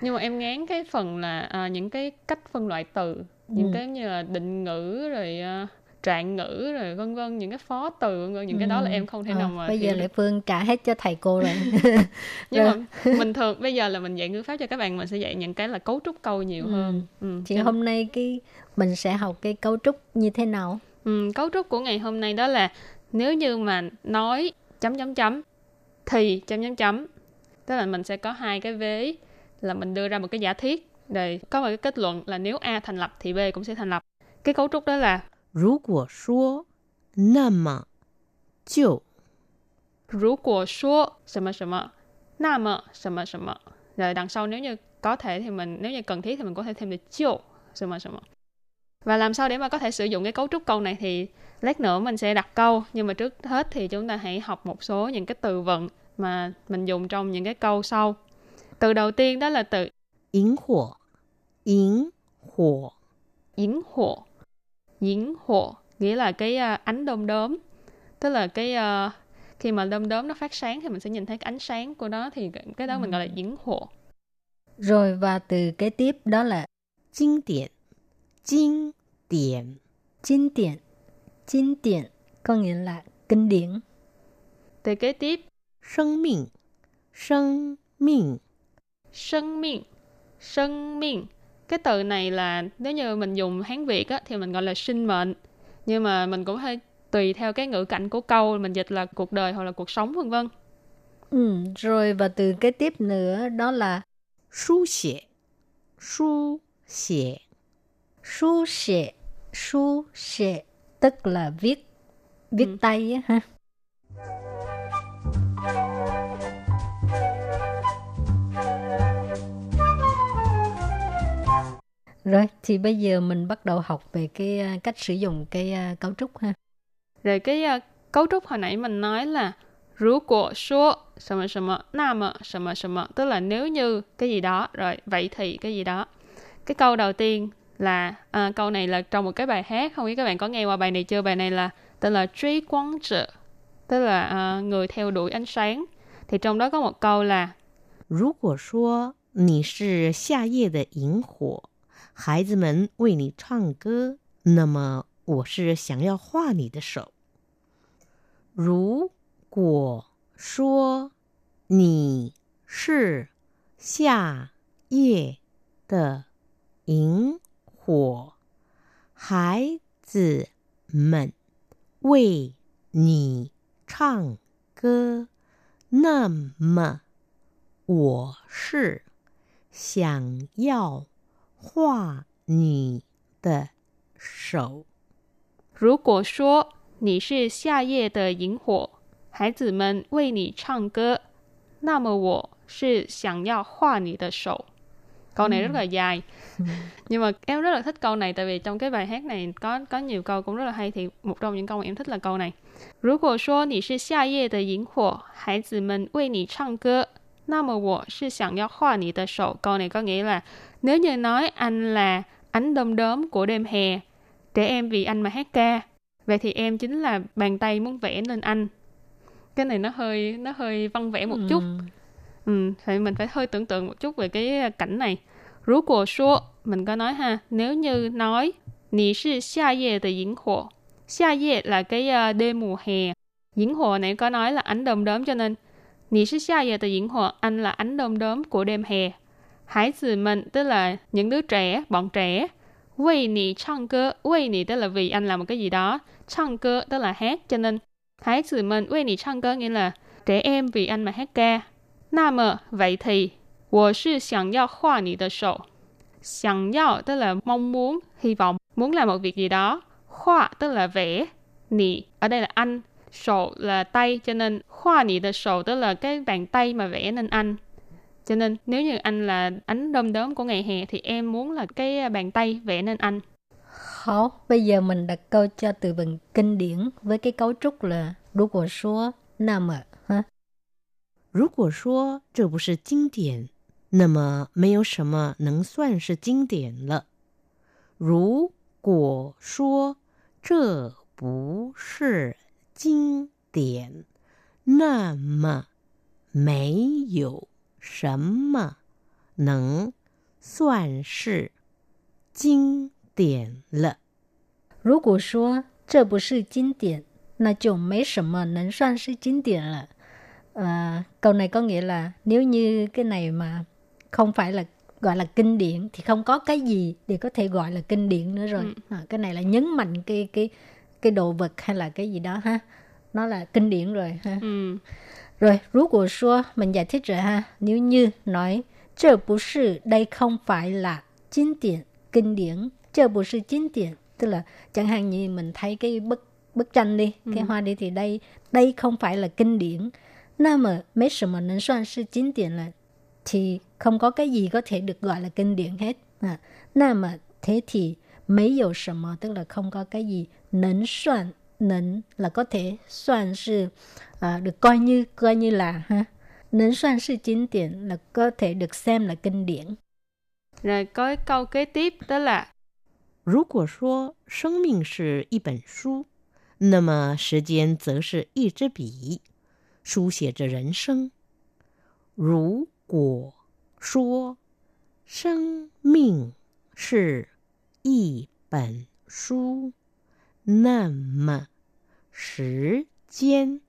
Speaker 4: nhưng mà em ngán cái phần là à, những cái cách phân loại từ những
Speaker 5: Ừ.
Speaker 4: cái như là định ngữ rồi à, trạng ngữ rồi vân vân những cái phó từ vân vân những cái đó là em không thể
Speaker 5: Ờ,
Speaker 4: nào mà
Speaker 5: Bây giờ
Speaker 4: hiểu được.
Speaker 5: Phương trả hết cho thầy cô rồi.
Speaker 4: nhưng
Speaker 5: Rồi.
Speaker 4: mà mình thường bây giờ là mình dạy ngữ pháp cho các bạn mình sẽ dạy những cái là cấu trúc câu nhiều
Speaker 5: Ừ.
Speaker 4: hơn ừ.
Speaker 5: Chị
Speaker 4: cho-
Speaker 5: hôm nay cái mình sẽ học cái cấu trúc như thế nào?
Speaker 4: ừ, cấu trúc của ngày hôm nay đó là nếu như mà nói chấm chấm chấm thì chấm chấm chấm tức là mình sẽ có hai cái vế là mình đưa ra một cái giả thiết rồi có một cái kết luận là nếu A thành lập thì B cũng sẽ thành lập cái cấu trúc đó là
Speaker 6: 如果说，那么就
Speaker 4: 如果说什么什么那么什么什么rồi đằng sau nếu như có thể thì mình nếu như cần thiết thì mình có thể thêm được chiều什么什么và làm sao để mà có thể sử dụng cái cấu trúc câu này thì lát nữa mình sẽ đặt câu nhưng mà trước hết thì chúng ta hãy học một số những cái từ vựng mà mình dùng trong những cái câu sau từ đầu tiên đó là từ
Speaker 6: 萤火，萤火，
Speaker 4: yến hộ diễn hộ nghĩa là cái uh, ánh đom đóm. Tức là cái uh, khi mà đom đóm nó phát sáng thì mình sẽ nhìn thấy cái ánh sáng của nó thì cái đó ừ. mình gọi là ừ. diễn hộ.
Speaker 5: Rồi và từ cái tiếp đó là
Speaker 6: kinh điển kinh điển
Speaker 5: kinh điển kinh điển có nghĩa là kinh điển.
Speaker 4: Từ kế tiếp.
Speaker 6: Sinh mệnh sinh mệnh
Speaker 4: sinh mệnh sinh mệnh cái từ này là nếu như mình dùng hán việt á, thì mình gọi là sinh mệnh. Nhưng mà mình cũng hơi tùy theo cái ngữ cảnh của câu mình dịch là cuộc đời hoặc là cuộc sống vân vân.
Speaker 5: Ừ, rồi và từ kế tiếp nữa đó là
Speaker 6: su xie. Su xie.
Speaker 5: Su xie su xie tức là viết viết
Speaker 4: ừ.
Speaker 5: tay á ha. Rồi thì bây giờ mình bắt đầu học về cái à, cách sử dụng cái à, cấu trúc ha.
Speaker 4: rồi cái à, cấu trúc hồi nãy mình nói là如果说什么什么那么什么什么tức là nếu như cái gì đó rồi vậy thì cái gì đó cái câu đầu tiên là à, câu này là trong một cái bài hát không biết các bạn có nghe qua bài này chưa bài này là tên là truy quang trợ tức là à, người theo đuổi ánh sáng thì trong đó có một câu là
Speaker 6: 如果说你是夏夜的萤火， 孩子们为你唱歌，那么我是想要画你的手。如果说你是夏夜的萤火，孩子们为你唱歌，那么我是想要画你的手。
Speaker 4: 如果说你是夏夜的萤火，孩子们为你唱歌，那么我是想要画你的手。Câu này rất là dài. Nhưng mà em rất là thích câu này tại vì trong cái bài hát này có có nhiều câu cũng rất là hay thì một trong những câu mà em thích là câu này. 如果说你是夏夜的萤火，孩子们为你唱歌，那么我是想要画你的手. Câu này có nghĩa là nếu như nói anh là ánh đom đóm của đêm hè, trẻ em vì anh mà hát ca, vậy thì em chính là bàn tay muốn vẽ lên anh. cái này nó hơi nó hơi văn vẽ một chút
Speaker 5: Ừ.
Speaker 4: ừ phải mình phải hơi tưởng tượng một chút về cái cảnh này Rú của số mình có nói ha nếu như nói Nì sư xa ye de yến hồ Xa ye là cái ờ, đêm mùa hè Yến hồ này có nói là ánh đom đóm cho nên Nì sư xa ye de yến hồ Anh là ánh đom đóm của đêm hè Hải tử mình tức là những đứa trẻ, bọn trẻ Vì nì唱歌 Vì nì tức là vì anh làm một cái gì đó 唱歌 tức là hát cho nên Hải tử mình vì nì 唱歌 nghĩa là trẻ em vì anh mà hát ca 那么 vậy thì 我是想要画你的手想要 tức là mong muốn, hy vọng, muốn làm một việc gì đó. Hoa tức là vẽ, nì ở đây là anh, sổ là tay, cho nên hoa nì的手 tức là cái bàn tay mà vẽ nên anh. cho nên nếu như anh là ánh đom đóm của ngày hè thì em muốn là cái à, bàn tay vẽ nên anh
Speaker 5: Hảo, bây giờ mình đặt câu cho từ vựng kinh điển với cái cấu trúc là Nếu của số, nà mở, ha?
Speaker 6: nếu của số, chứ bù sư kinh điển, nà mở, mê yếu sầm mở, nâng soạn sư kinh điển lợ. Rú nói, số, chứ bù sư kinh điển, nà mở, mê yếu 什么能算是经典了。
Speaker 5: 如果说这不是经典，那就没什么能算是经典了。À, câu này có nghĩa là nếu như cái này mà không phải là gọi là kinh điển thì không có cái gì để có thể gọi là kinh điển nữa rồi.
Speaker 4: Ừ.
Speaker 5: À, cái này là nhấn mạnh cái cái cái đồ vật hay là cái gì đó ha. Nó là kinh điển rồi ha.
Speaker 4: Ừ.
Speaker 5: Rồi, rú của xua, mình giải thích rồi ha. Nếu như nói, chờ bù sư, đây không phải là chính điển, kinh điển. Chờ bù sư chính điển, tức là chẳng hạn như mình thấy cái bức bức tranh đi, ừ. cái hoa đi thì đây đây không phải là kinh điển. Nam mà mấy sự mà nên soạn sư chính điển là thì không có cái gì có thể được gọi là kinh điển hết. À, nam mà thế thì mấy dầu sự mà tức là không có cái gì nên soạn nấn là có thể soạn sự à, được coi như coi như là ha nấn soạn sự chính điển là có thể được xem là kinh điển
Speaker 4: Rồi có cái câu kế tiếp đó là
Speaker 6: 如果说生命是一本书，那么时间则是一支笔，书写着人生。如果说生命是一本书， 那么时间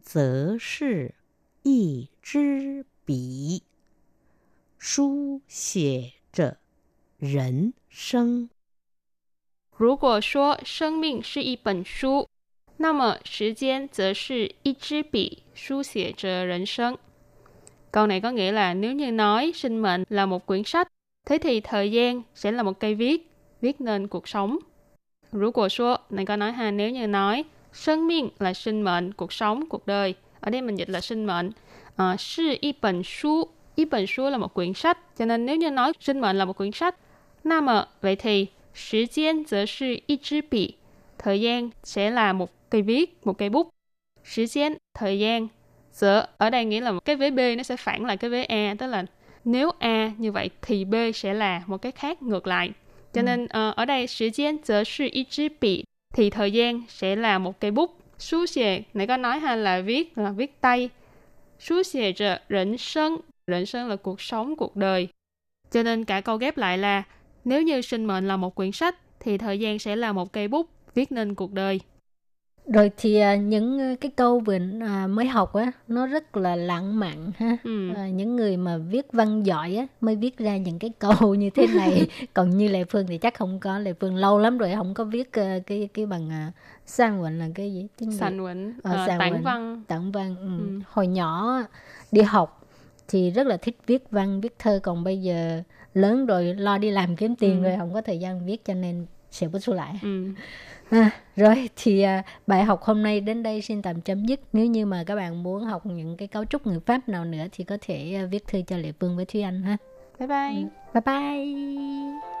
Speaker 6: 则是一支笔，书写着人生。
Speaker 4: 如果说生命是一本书，那么时间则是一支笔，书写着人生。Câu này có nghĩa là nếu như nói sinh mệnh là một quyển sách, thế thì thời gian sẽ là một cây viết, viết nên cuộc sống. Rú của số này có nói ha, nếu như nói sinh mệnh là sinh mệnh, cuộc sống, cuộc đời. Ở đây mình dịch là sinh mệnh. À, sư y本书, y本书là một quyển sách. Cho nên nếu như nói sinh mệnh là một quyển sách, 那么 vậy thì 时间则是一支笔，thời gian sẽ là một cây viết, một cây bút. 时间 thời gian, giờ ở đây nghĩa là một cái vế B nó sẽ phản lại cái vế A, tức là nếu A như vậy thì B sẽ là một cái khác ngược lại. Cho nên ờ, ở đây 时间则是一支笔 thì thời gian sẽ là một cây bút. Sú xề, nãy có nói ha là viết là viết tay. Sú xề trợ rỉnh sân, rỉnh sân là cuộc sống, cuộc đời. Cho nên cả câu ghép lại là nếu như sinh mệnh là một quyển sách thì thời gian sẽ là một cây bút viết nên cuộc đời.
Speaker 5: rồi thì à, những à, cái câu vừa à, mới học á nó rất là lãng mạn ha
Speaker 4: Ừ.
Speaker 5: à, những người mà viết văn giỏi á mới viết ra những cái câu như thế này còn như lệ phương thì chắc không có lệ phương lâu lắm rồi không có viết à, cái cái bằng à, sang quỳnh là cái gì tiếng?
Speaker 4: Sành Quỳnh,
Speaker 5: Ờ,
Speaker 4: ờ, tản văn.
Speaker 5: tạng văn ừ.
Speaker 4: Ừ.
Speaker 5: hồi nhỏ đi học thì rất là thích viết văn viết thơ còn bây giờ lớn rồi lo đi làm kiếm tiền
Speaker 4: Ừ.
Speaker 5: rồi không có thời gian viết cho nên sẽ bút xuống lại
Speaker 4: Ừ.
Speaker 5: À, rồi thì à, bài học hôm nay đến đây xin tạm chấm dứt. Nếu như mà các bạn muốn học những cái cấu trúc ngữ pháp nào nữa thì có thể à, viết thư cho Lệ Phương với Thúy Anh ha.
Speaker 4: Bye bye.
Speaker 5: Bye bye.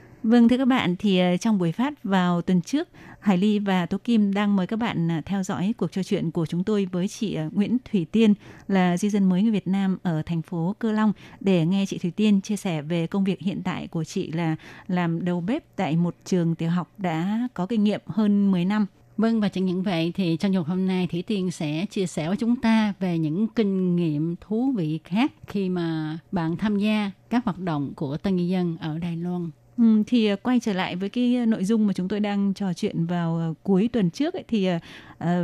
Speaker 7: Vâng thưa các bạn, thì ờ, trong buổi phát vào tuần trước, Hải Ly và Tố Kim đang mời các bạn ờ, theo dõi cuộc trò chuyện của chúng tôi với chị ờ, Nguyễn Thủy Tiên là di dân mới người Việt Nam ở thành phố Cơ Long để nghe chị Thủy Tiên chia sẻ về công việc hiện tại của chị là làm đầu bếp tại một trường tiểu học đã có kinh nghiệm hơn 10 năm.
Speaker 8: Vâng và chẳng những vậy thì trong trường hôm nay Thủy Tiên sẽ chia sẻ với chúng ta về những kinh nghiệm thú vị khác khi mà bạn tham gia các hoạt động của tân nhân dân ở Đài Loan.
Speaker 7: Ừ, thì ờ, quay trở lại với cái ờ, nội dung mà chúng tôi đang trò chuyện vào ờ, cuối tuần trước ấy, thì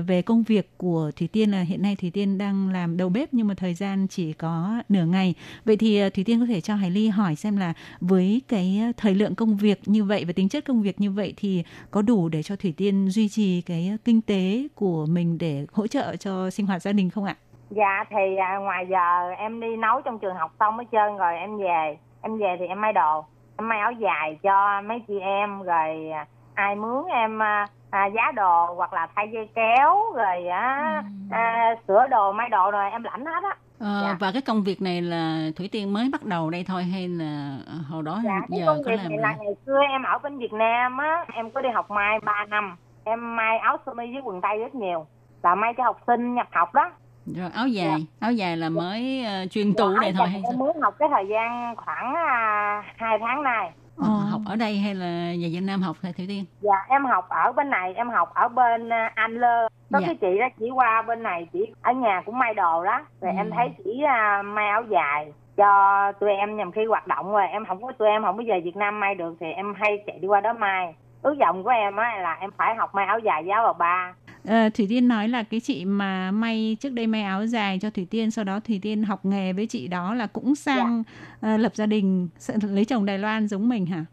Speaker 7: về công việc của Thủy Tiên là hiện nay Thủy Tiên đang làm đầu bếp nhưng mà thời gian chỉ có nửa ngày. Vậy thì Thủy Tiên có thể cho Hải Ly hỏi xem là với cái thời lượng công việc như vậy và tính chất công việc như vậy thì có đủ để cho Thủy Tiên duy trì cái kinh tế của mình để hỗ trợ cho sinh hoạt gia đình không ạ?
Speaker 9: Dạ thì à, ngoài giờ em đi nấu trong trường học xong hết trơn rồi em về em về thì em may đồ may áo dài cho mấy chị em rồi à, ai mướn em à, à, giá đồ hoặc là thay dây kéo rồi á à, sửa đồ may đồ rồi em lãnh hết á.
Speaker 8: Ờ,
Speaker 9: Dạ.
Speaker 8: Và cái công việc này là Thủy Tiên mới bắt đầu đây thôi hay là hồi đó
Speaker 9: dạ
Speaker 8: giờ
Speaker 9: công
Speaker 8: có
Speaker 9: việc
Speaker 8: làm
Speaker 9: này là ngày xưa em ở bên Việt Nam á em có đi học may 3 năm. Em may áo sơ mi với quần tây rất nhiều là may cho học sinh nhập học đó
Speaker 8: Rồi áo dài, áo dài là mới ờ, chuyên tu
Speaker 9: Dạ,
Speaker 8: này thôi
Speaker 9: dạ,
Speaker 8: hay
Speaker 9: em muốn học cái thời gian khoảng à, 2 tháng nay.
Speaker 8: Ờ, học ở đây hay là về Việt Nam học thầy Thủy Tiên?
Speaker 9: Dạ em học ở bên này em học ở bên à, Anh Lơ. Có
Speaker 8: Dạ.
Speaker 9: cái chị đó chỉ qua bên này chỉ ở nhà cũng may đồ đó rồi
Speaker 8: Ừ.
Speaker 9: em thấy chỉ à, may áo dài cho tụi em nhằm khi hoạt động rồi. Em không có tụi em không có về Việt Nam may được thì em hay chạy đi qua đó may. Ước vọng của em á là em phải học may áo dài với áo bà ba
Speaker 7: Ờ, Thủy Tiên nói là cái chị mà may trước đây may áo dài cho Thủy Tiên sau đó Thủy Tiên học nghề với chị đó là cũng sang ờ, lập gia đình lấy chồng Đài Loan giống mình hả?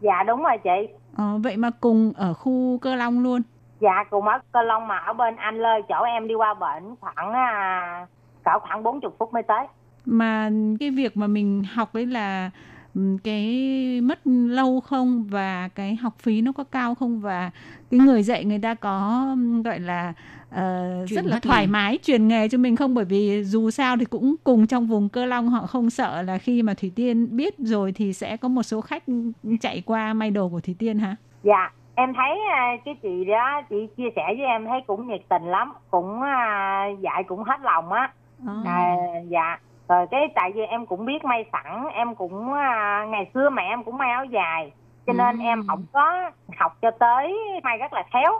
Speaker 9: dạ đúng rồi chị
Speaker 7: Ờ, vậy mà cùng ở khu Cơ Long luôn.
Speaker 9: dạ cùng ở Cơ Long mà ở bên Anh Lơ chỗ em đi qua bển khoảng à, cỡ khoảng 40 phút mới tới
Speaker 7: Mà cái việc mà mình học ấy là cái mất lâu không và cái học phí nó có cao không và cái người dạy người ta có gọi là ờ,
Speaker 8: Truyền
Speaker 7: rất là thoải
Speaker 8: nghề.
Speaker 7: mái truyền nghề cho mình không bởi vì dù sao thì cũng cùng trong vùng cơ long họ không sợ là khi mà thủy tiên biết rồi thì sẽ có một số khách chạy qua may đồ của thủy tiên hả
Speaker 9: Dạ, em thấy à, cái chị đó chị chia sẻ với em thấy cũng nhiệt tình lắm, cũng à, dạy cũng hết lòng á.
Speaker 7: Ờ.
Speaker 9: À, dạ. Rồi cái tại vì em cũng biết may sẵn, em cũng à, ngày xưa mẹ em cũng may áo dài, cho nên
Speaker 8: Ừ.
Speaker 9: em không có học cho tới may rất là khéo.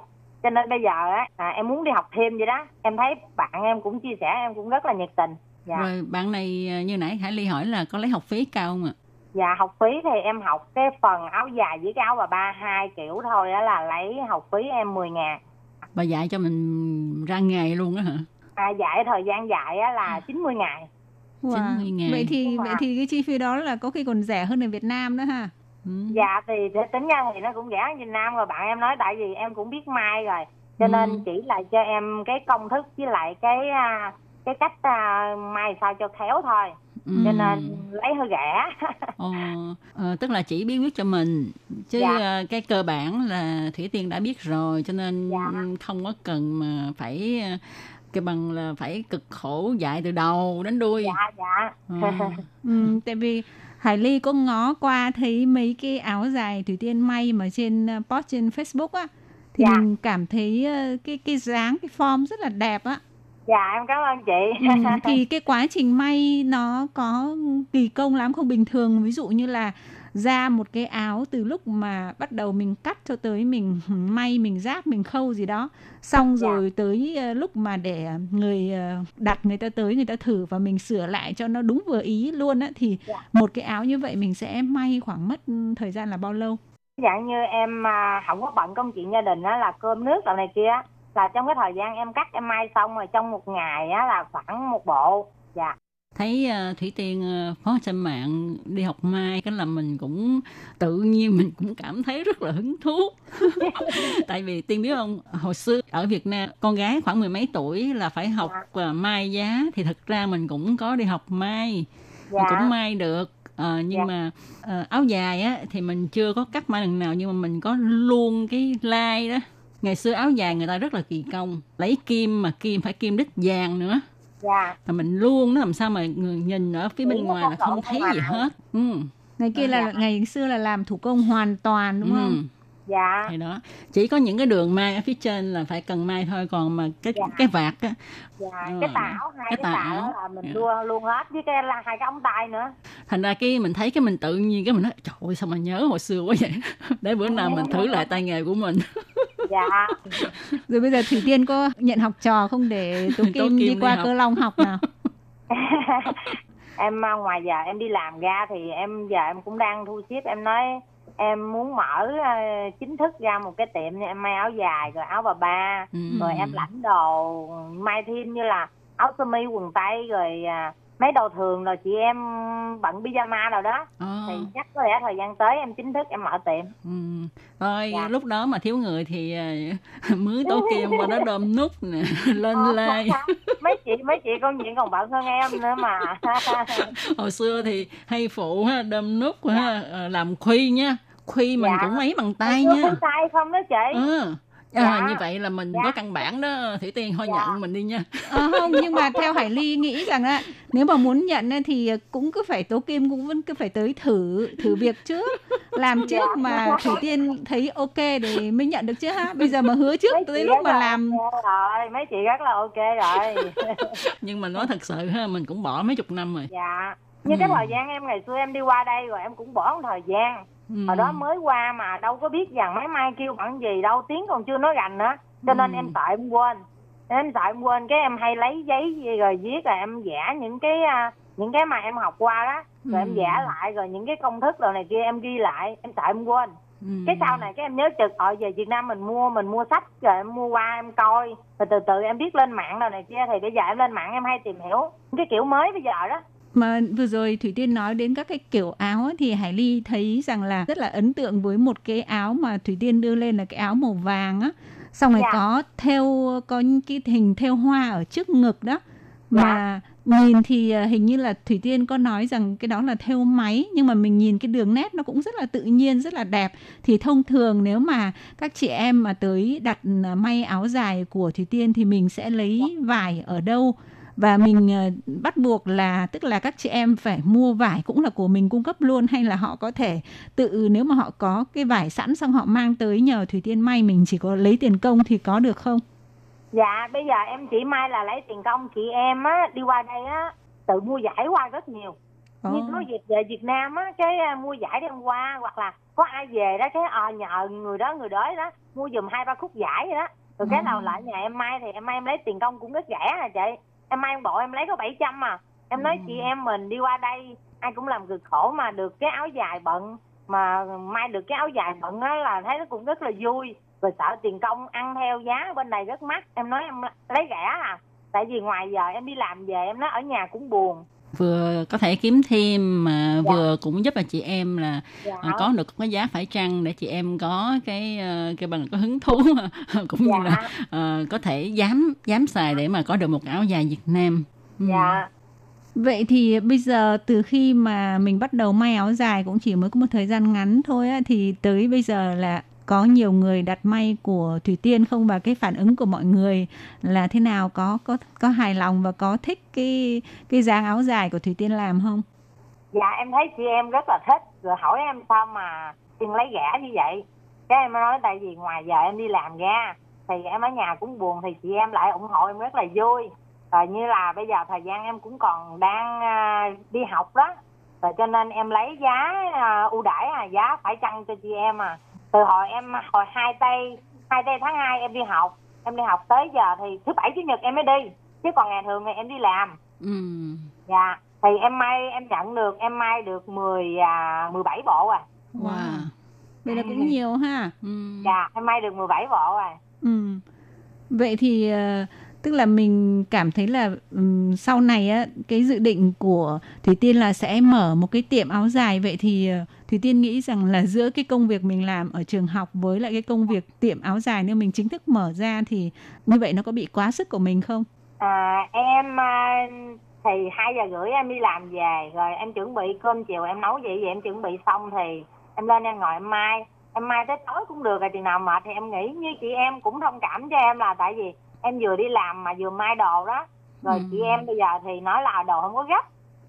Speaker 9: Cho nên bây giờ á à, em muốn đi học thêm vậy đó. Em thấy bạn em cũng chia sẻ em cũng rất là nhiệt tình. Dạ.
Speaker 8: Rồi bạn này ờ, như nãy Hải Ly hỏi là có lấy học phí cao không ạ?
Speaker 9: Dạ học phí thì em học cái phần áo dài với cái áo bà ba hai kiểu thôi á là lấy học phí em 10 ngàn.
Speaker 8: Bà dạy cho mình ra nghề luôn á hả?
Speaker 9: À, dạy thời gian dạy á là 90 ngày.
Speaker 7: Wow.
Speaker 8: 90.000.
Speaker 7: vậy thì
Speaker 9: Đúng
Speaker 7: vậy thì cái chi phí đó là có khi còn rẻ hơn ở Việt Nam nữa ha
Speaker 8: Ừ.
Speaker 9: Dạ thì thì tính ra thì nó cũng rẻ hơn Việt Nam rồi bạn em nói tại vì em cũng biết may rồi. Cho
Speaker 8: Ừ.
Speaker 9: nên chỉ là cho em cái công thức với lại cái à, cái cách à, may sao cho khéo thôi.
Speaker 8: Ừ.
Speaker 9: Cho nên lấy hơi rẻ.
Speaker 8: Ờ, ờ, tức là chỉ bí quyết cho mình chứ
Speaker 9: Dạ.
Speaker 8: ờ, cái cơ bản là thủy tiên đã biết rồi cho nên
Speaker 9: Dạ.
Speaker 8: không có cần mà phải cái bằng là phải cực khổ dạy từ đầu đến đuôi
Speaker 9: dạ dạ.
Speaker 8: Ờ.
Speaker 7: Ừ, tại vì Hải Ly có ngó qua thấy mấy cái áo dài Thủy Tiên may mà trên uh, post trên Facebook á thì
Speaker 9: Dạ.
Speaker 7: mình cảm thấy uh, cái cái dáng cái form rất là đẹp á.
Speaker 9: dạ em cảm ơn chị.
Speaker 7: Ừ, thì cái quá trình may nó có kỳ công lắm không bình thường ví dụ như là ra một cái áo từ lúc mà bắt đầu mình cắt cho tới mình may mình ráp mình khâu gì đó xong
Speaker 9: Dạ.
Speaker 7: rồi tới ờ, lúc mà để người ờ, đặt người ta tới người ta thử và mình sửa lại cho nó đúng vừa ý luôn á thì
Speaker 9: Dạ.
Speaker 7: một cái áo như vậy mình sẽ may khoảng mất ừ, thời gian là bao lâu
Speaker 9: dạng như em à, không có bận công chuyện gia đình á là cơm nước đồ này kia là trong cái thời gian em cắt em may xong rồi trong một ngày á là khoảng một bộ dạ
Speaker 8: thấy ờ, thủy tiên ờ, có trên mạng đi học mai cái là mình cũng tự nhiên mình cũng cảm thấy rất là hứng thú. Tại vì tiên biết không hồi xưa ở việt nam con gái khoảng mười mấy tuổi là phải học ờ, mai giá. Thì thật ra mình cũng có đi học mai.
Speaker 9: Dạ.
Speaker 8: cũng may được Ờ, nhưng
Speaker 9: Dạ.
Speaker 8: mà ờ, áo dài á thì mình chưa có cắt mai lần nào nhưng mà mình có luôn cái lai đó. Ngày xưa áo dài người ta rất là kỳ công lấy kim mà kim phải kim đích vàng nữa
Speaker 9: dạ
Speaker 8: mà mình luôn nó làm sao mà người nhìn ở phía bên
Speaker 9: nó
Speaker 8: ngoài là không thấy gì hết ừ.
Speaker 7: ngày kia là
Speaker 9: Dạ.
Speaker 7: ngày xưa là làm thủ công hoàn toàn đúng
Speaker 8: ừ.
Speaker 7: không
Speaker 9: dạ
Speaker 8: thì đó chỉ có những cái đường mai ở phía trên là phải cần mai thôi còn mà cái
Speaker 9: Dạ.
Speaker 8: cái vạt á
Speaker 9: dạ
Speaker 8: Ừ.
Speaker 9: cái tà áo hai
Speaker 8: Cái
Speaker 9: cái,
Speaker 8: áo.
Speaker 9: đó là mình
Speaker 8: Dạ.
Speaker 9: luôn luôn hết với cái là hai cái ống tay nữa
Speaker 8: thành ra cái mình thấy cái mình tự nhiên cái mình nói trời ơi sao mà nhớ hồi xưa quá vậy để bữa nào mình thử lại tay nghề của mình
Speaker 9: dạ
Speaker 7: rồi bây giờ thủy tiên có nhận học trò không để Tố kim,
Speaker 8: Kim
Speaker 7: đi
Speaker 8: đi
Speaker 7: qua
Speaker 8: học.
Speaker 7: cơ long học nào
Speaker 9: em à, ngoài giờ em đi làm ra thì em giờ em cũng đang thu xếp em nói em muốn mở à, chính thức ra một cái tiệm như em may áo dài rồi áo bà ba
Speaker 8: ừ.
Speaker 9: rồi em lãnh đồ may thêm như là áo sơ mi quần tây rồi à, mấy đồ thường rồi chị em bận pyjama nào đó
Speaker 8: Ờ.
Speaker 9: thì chắc có lẽ thời gian tới em chính thức em mở tiệm
Speaker 8: Ừ. Thôi
Speaker 9: Dạ.
Speaker 8: lúc đó mà thiếu người thì à, mướn tố kim qua đó đơm nút nè lên
Speaker 9: Ờ,
Speaker 8: lai
Speaker 9: mấy chị mấy chị con chuyện còn bận hơn em nữa mà
Speaker 8: hồi xưa thì hay phụ ha đơm nút ha ờ, làm khuy nha khuy mình
Speaker 9: Dạ.
Speaker 8: cũng lấy bằng tay nha
Speaker 9: có tay không đó chị
Speaker 8: ừ. À,
Speaker 9: Dạ.
Speaker 8: như vậy là mình
Speaker 9: Dạ.
Speaker 8: có căn bản đó thủy tiên thôi
Speaker 9: Dạ.
Speaker 8: nhận mình đi nha
Speaker 7: Ờ, không nhưng mà theo Hải Ly nghĩ rằng á nếu mà muốn nhận thì cũng cứ phải tố kim cũng vẫn cứ phải tới thử thử việc trước làm trước
Speaker 9: Dạ.
Speaker 7: mà thủy tiên thấy ok để mới nhận được chứ ha bây giờ mà hứa trước
Speaker 9: Mấy
Speaker 7: tới lúc mà
Speaker 9: là
Speaker 7: làm
Speaker 9: rồi mấy chị rất là ok rồi
Speaker 8: nhưng mà nói thật sự ha mình cũng bỏ mấy chục năm rồi
Speaker 9: dạ như cái
Speaker 8: Ừ.
Speaker 9: thời gian em ngày xưa em đi qua đây rồi em cũng bỏ một thời gian
Speaker 8: ừ.
Speaker 9: hồi đó mới qua mà đâu có biết rằng máy may kêu bằng gì đâu tiếng còn chưa nói rành nữa cho nên
Speaker 8: Ừ.
Speaker 9: em sợ em quên em sợ em quên cái em hay lấy giấy gì rồi viết rồi em vẽ những cái à, những cái mà em học qua đó rồi em
Speaker 8: Ừ.
Speaker 9: vẽ lại rồi những cái công thức rồi này kia em ghi lại em sợ em quên
Speaker 8: Ừ.
Speaker 9: cái sau này cái em nhớ chực ở về Việt Nam mình mua mình mua sách rồi em mua qua em coi rồi từ từ em biết lên mạng rồi này kia thì bây giờ em lên mạng em hay tìm hiểu cái kiểu mới bây giờ đó
Speaker 7: mà vừa rồi Thủy Tiên nói đến các cái kiểu áo thì Hải Ly thấy rằng là rất là ấn tượng với một cái áo mà Thủy Tiên đưa lên là cái áo màu vàng á. Xong rồi
Speaker 9: Dạ.
Speaker 7: có theo có những cái hình theo hoa ở trước ngực đó. Mà nhìn thì à, hình như là Thủy Tiên có nói rằng cái đó là theo máy nhưng mà mình nhìn cái đường nét nó cũng rất là tự nhiên rất là đẹp. Thì thông thường nếu mà các chị em mà tới đặt à, may áo dài của Thủy Tiên thì mình sẽ lấy vải ở đâu và mình ờ, bắt buộc là tức là các chị em phải mua vải cũng là của mình cung cấp luôn hay là họ có thể tự nếu mà họ có cái vải sẵn xong họ mang tới nhờ Thủy Tiên may mình chỉ có lấy tiền công thì có được không?
Speaker 9: dạ bây giờ em chỉ may là lấy tiền công chị em á đi qua đây á tự mua giải qua rất nhiều
Speaker 7: Ồ.
Speaker 9: như có việc về Việt Nam á cái à, mua giải đem qua hoặc là có ai về đó cái ờ nhờ người đó người đó đó mua giùm hai ba khúc giải vậy đó rồi cái nào lại nhà em may thì em may em lấy tiền công cũng rất rẻ nè chị em một bộ em lấy có 700 mà em nói chị em mình đi qua đây ai cũng làm cực khổ mà được cái áo dài bận mà may được cái áo dài bận á là thấy nó cũng rất là vui. Rồi sợ tiền công ăn theo giá bên này rất mắc. Em nói em lấy rẻ à. Tại vì ngoài giờ em đi làm về em nói ở nhà cũng buồn
Speaker 8: vừa có thể kiếm thêm mà
Speaker 9: Dạ.
Speaker 8: vừa cũng giúp là chị em là
Speaker 9: dạ.
Speaker 8: à, có được cái giá phải chăng để chị em có cái ờ, cái bằng có hứng thú cũng như
Speaker 9: dạ.
Speaker 8: là ờ, có thể dám dám xài để mà có được một áo dài Việt Nam Ừ.
Speaker 9: dạ
Speaker 7: Vậy thì bây giờ từ khi mà mình bắt đầu may áo dài cũng chỉ mới có một thời gian ngắn thôi á, thì tới bây giờ là có nhiều người đặt may của Thủy Tiên không? Và cái phản ứng của mọi người là thế nào? Có có có hài lòng và có thích cái cái dáng áo dài của Thủy Tiên làm không?
Speaker 9: dạ em thấy chị em rất là thích. Rồi hỏi em sao mà tiền lấy rẻ như vậy. Cái em nói, tại vì ngoài giờ em đi làm ra, thì em ở nhà cũng buồn, thì chị em lại ủng hộ em rất là vui. Rồi như là bây giờ thời gian em cũng còn đang à, đi học đó. Rồi cho nên em lấy giá à, ưu đãi à giá phải chăng cho chị em à? Từ hồi em hồi hai tây hai tây tháng 2 em đi học em đi học tới giờ thì thứ bảy chủ nhật em mới đi chứ còn ngày thường thì em đi làm
Speaker 8: Ừ.
Speaker 9: dạ thì em may em nhận được em may được 10 à 17 bộ à
Speaker 8: Wow.
Speaker 7: Vậy là cũng nhiều ha.
Speaker 8: Ừ.
Speaker 9: dạ em may được 17 bộ à
Speaker 7: Ừ. Vậy thì ờ, tức là mình cảm thấy là um, sau này á cái dự định của thủy tiên là sẽ mở một cái tiệm áo dài. Vậy thì ờ, thủy tiên nghĩ rằng là giữa cái công việc mình làm ở trường học với lại cái công việc tiệm áo dài nếu mình chính thức mở ra thì như vậy nó có bị quá sức của mình không?
Speaker 9: À, em ờ, thì hai giờ rưỡi em đi làm về rồi em chuẩn bị cơm chiều em nấu vậy. Vậy em chuẩn bị xong thì em lên em ngồi em mai. Em mai tới tối cũng được rồi chừng nào mệt thì em nghĩ như chị em cũng thông cảm cho em là tại vì em vừa đi làm mà vừa mai đồ đó. Rồi
Speaker 8: Ừ.
Speaker 9: chị em bây giờ thì nói là đồ không có gấp.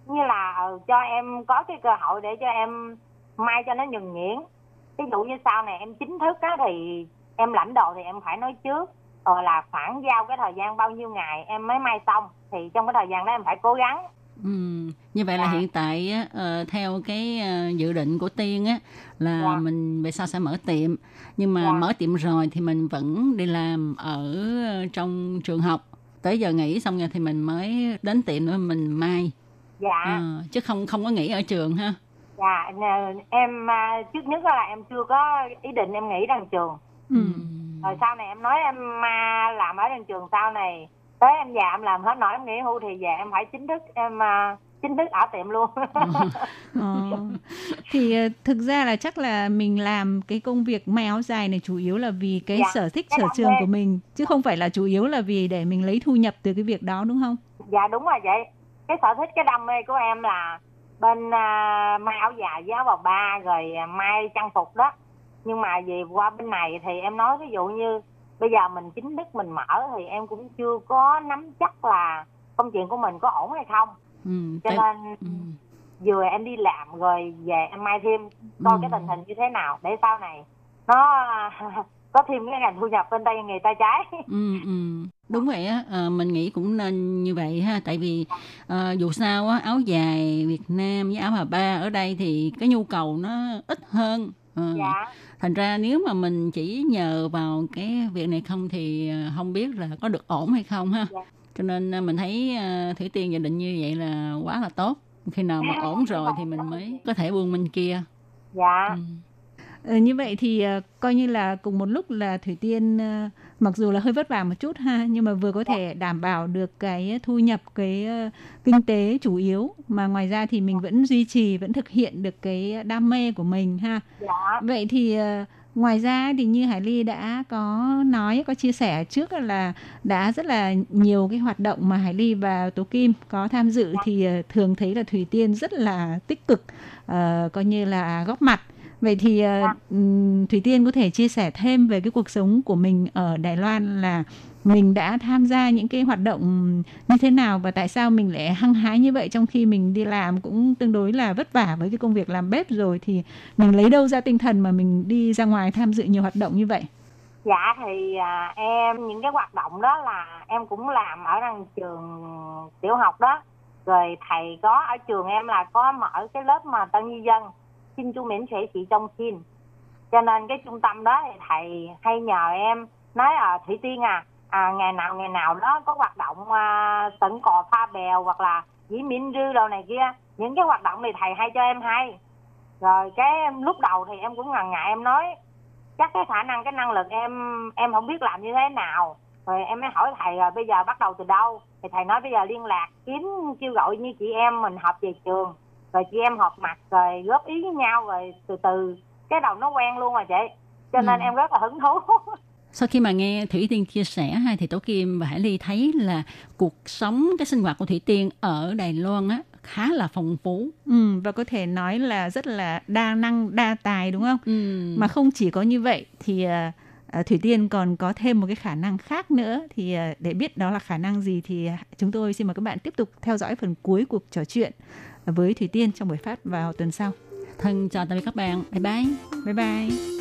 Speaker 9: Như là ừ, cho em có cái cơ hội để cho em mai cho nó nhuần nhuyễn. Ví dụ như sau này em chính thức á thì em lãnh đồ thì em phải nói trước rồi là khoảng giao cái thời gian bao nhiêu ngày em mới may xong. Thì trong cái thời gian đó em phải cố gắng
Speaker 8: Ừ. Như vậy là
Speaker 9: Dạ.
Speaker 8: hiện tại ờ, theo cái ờ, dự định của Tiên á là
Speaker 9: Dạ.
Speaker 8: mình về sau sẽ mở tiệm nhưng mà
Speaker 9: Dạ.
Speaker 8: mở tiệm rồi thì mình vẫn đi làm ở trong trường học tới giờ nghỉ xong rồi thì mình mới đến tiệm nữa mình mai
Speaker 9: dạ
Speaker 8: Ờ, chứ không không có nghỉ ở trường ha
Speaker 9: dạ em à, trước nhất là em chưa có ý định em nghỉ đằng trường
Speaker 7: ừ.
Speaker 9: rồi sau này em nói em à, làm ở đằng trường sau này tới em già em làm hết nổi em nghỉ hưu thì về em phải chính thức em à, chính thức ở tiệm luôn
Speaker 7: Ờ. thì ờ, thực ra là chắc là mình làm cái công việc may áo dài này chủ yếu là vì cái
Speaker 9: Dạ,
Speaker 7: sở thích
Speaker 9: cái
Speaker 7: sở trường của mình chứ không phải là chủ yếu là vì để mình lấy thu nhập từ cái việc đó đúng không?
Speaker 9: dạ đúng rồi vậy cái sở thích cái đam mê của em là bên à, may áo dài với áo bà ba rồi à, may trang phục đó nhưng mà về qua bên này thì em nói ví dụ như bây giờ mình chính thức mình mở thì em cũng chưa có nắm chắc là công chuyện của mình có ổn hay không.
Speaker 8: Ừ,
Speaker 9: cho
Speaker 8: tại-
Speaker 9: nên
Speaker 8: ừ.
Speaker 9: vừa em đi làm rồi về em may thêm coi
Speaker 8: Ừ.
Speaker 9: cái tình hình như thế nào để sau này nó có thêm cái ngành thu nhập bên tay nghề tay trái.
Speaker 8: Ừ, ừ. đúng vậy á. Ờ, mình nghĩ cũng nên như vậy ha. Tại vì ờ, dù sao á áo dài Việt Nam với áo bà ba ở đây thì cái nhu cầu nó ít hơn. Ờ,
Speaker 9: dạ
Speaker 8: thành ra nếu mà mình chỉ nhờ vào cái việc này không thì ờ, không biết là có được ổn hay không ha
Speaker 9: Dạ.
Speaker 8: cho nên ờ, mình thấy ờ, thủy tiên dự định như vậy là quá là tốt khi nào mà ổn rồi thì mình mới có thể buông bên kia
Speaker 9: dạ
Speaker 8: ừ.
Speaker 7: Ờ, như vậy thì coi như là cùng một lúc là Thủy Tiên mặc dù là hơi vất vả một chút ha nhưng mà vừa có thể đảm bảo được cái thu nhập cái ờ, kinh tế chủ yếu mà ngoài ra thì mình vẫn duy trì vẫn thực hiện được cái đam mê của mình ha.
Speaker 9: dạ
Speaker 7: Vậy thì ờ, ngoài ra thì như Hải Ly đã có nói có chia sẻ trước là đã rất là nhiều cái hoạt động mà Hải Ly và Tố Kim có tham dự thì ờ, thường thấy là Thủy Tiên rất là tích cực ờ, coi như là góp mặt. Vậy thì ừm, Thủy Tiên có thể chia sẻ thêm về cái cuộc sống của mình ở Đài Loan là mình đã tham gia những cái hoạt động như thế nào và tại sao mình lại hăng hái như vậy trong khi mình đi làm cũng tương đối là vất vả với cái công việc làm bếp rồi thì mình lấy đâu ra tinh thần mà mình đi ra ngoài tham dự nhiều hoạt động như vậy?
Speaker 9: Dạ thì à, em những cái hoạt động đó là em cũng làm ở đằng trường tiểu học đó. Rồi thầy có ở trường em là có mở cái lớp mà tân di dân xin chú miễn phí chị trong xin. Cho nên cái trung tâm đó thì thầy hay nhờ em nói à Thủy Tiên à, à ngày nào ngày nào đó có hoạt động à, tận cò pha bèo hoặc là dĩ miễn rư đồ này kia. Những cái hoạt động này thầy hay cho em hay. Rồi cái em- lúc đầu thì em cũng ngần ngại em nói chắc cái khả năng cái năng lực em em không biết làm như thế nào rồi em mới hỏi thầy rồi bây giờ bắt đầu từ đâu thì thầy nói bây giờ liên lạc kiếm kêu gọi như chị em mình họp về trường rồi chị em họp mặt rồi góp ý với nhau rồi từ từ cái đầu nó quen luôn rồi chị cho nên
Speaker 8: Ừ.
Speaker 9: em rất là hứng thú
Speaker 8: Sau khi mà nghe Thủy Tiên chia sẻ ha, thì Tổ Kim và Hải Ly thấy là cuộc sống, cái sinh hoạt của Thủy Tiên ở Đài Loan á khá là phong phú.
Speaker 7: ừ, và có thể nói là rất là đa năng đa tài đúng không
Speaker 8: Ừ.
Speaker 7: mà không chỉ có như vậy thì à, à, Thủy Tiên còn có thêm một cái khả năng khác nữa thì à, để biết đó là khả năng gì thì chúng tôi xin mời các bạn tiếp tục theo dõi phần cuối cuộc trò chuyện với Thủy Tiên trong buổi phát vào tuần sau
Speaker 8: Thân chào tạm biệt các bạn. Bye bye.
Speaker 7: bye bye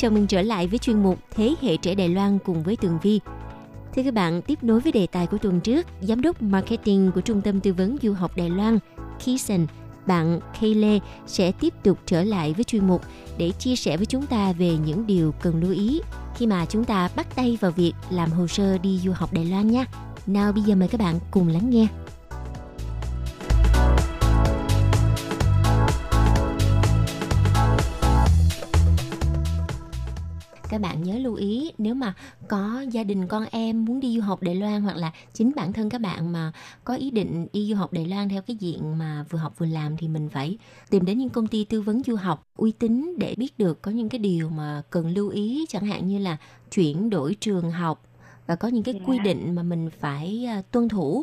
Speaker 1: Chào mừng trở lại với chuyên mục Thế hệ trẻ Đài Loan cùng với Tường Vi. Thưa các bạn, tiếp nối với đề tài của tuần trước, Giám đốc Marketing của Trung tâm Tư vấn Du học Đài Loan, Kisen, bạn Kayle sẽ tiếp tục trở lại với chuyên mục để chia sẻ với chúng ta về những điều cần lưu ý khi mà chúng ta bắt tay vào việc làm hồ sơ đi du học Đài Loan nha. Nào bây giờ mời các bạn cùng lắng nghe. Các bạn nhớ lưu ý nếu mà có gia đình con em muốn đi du học Đài Loan hoặc là chính bản thân các bạn mà có ý định đi du học Đài Loan theo cái diện mà vừa học vừa làm thì mình phải tìm đến những công ty tư vấn du học uy tín để biết được có những cái điều mà cần lưu ý chẳng hạn như là chuyển đổi trường học và có những cái
Speaker 9: Dạ.
Speaker 1: quy định mà mình phải à, tuân thủ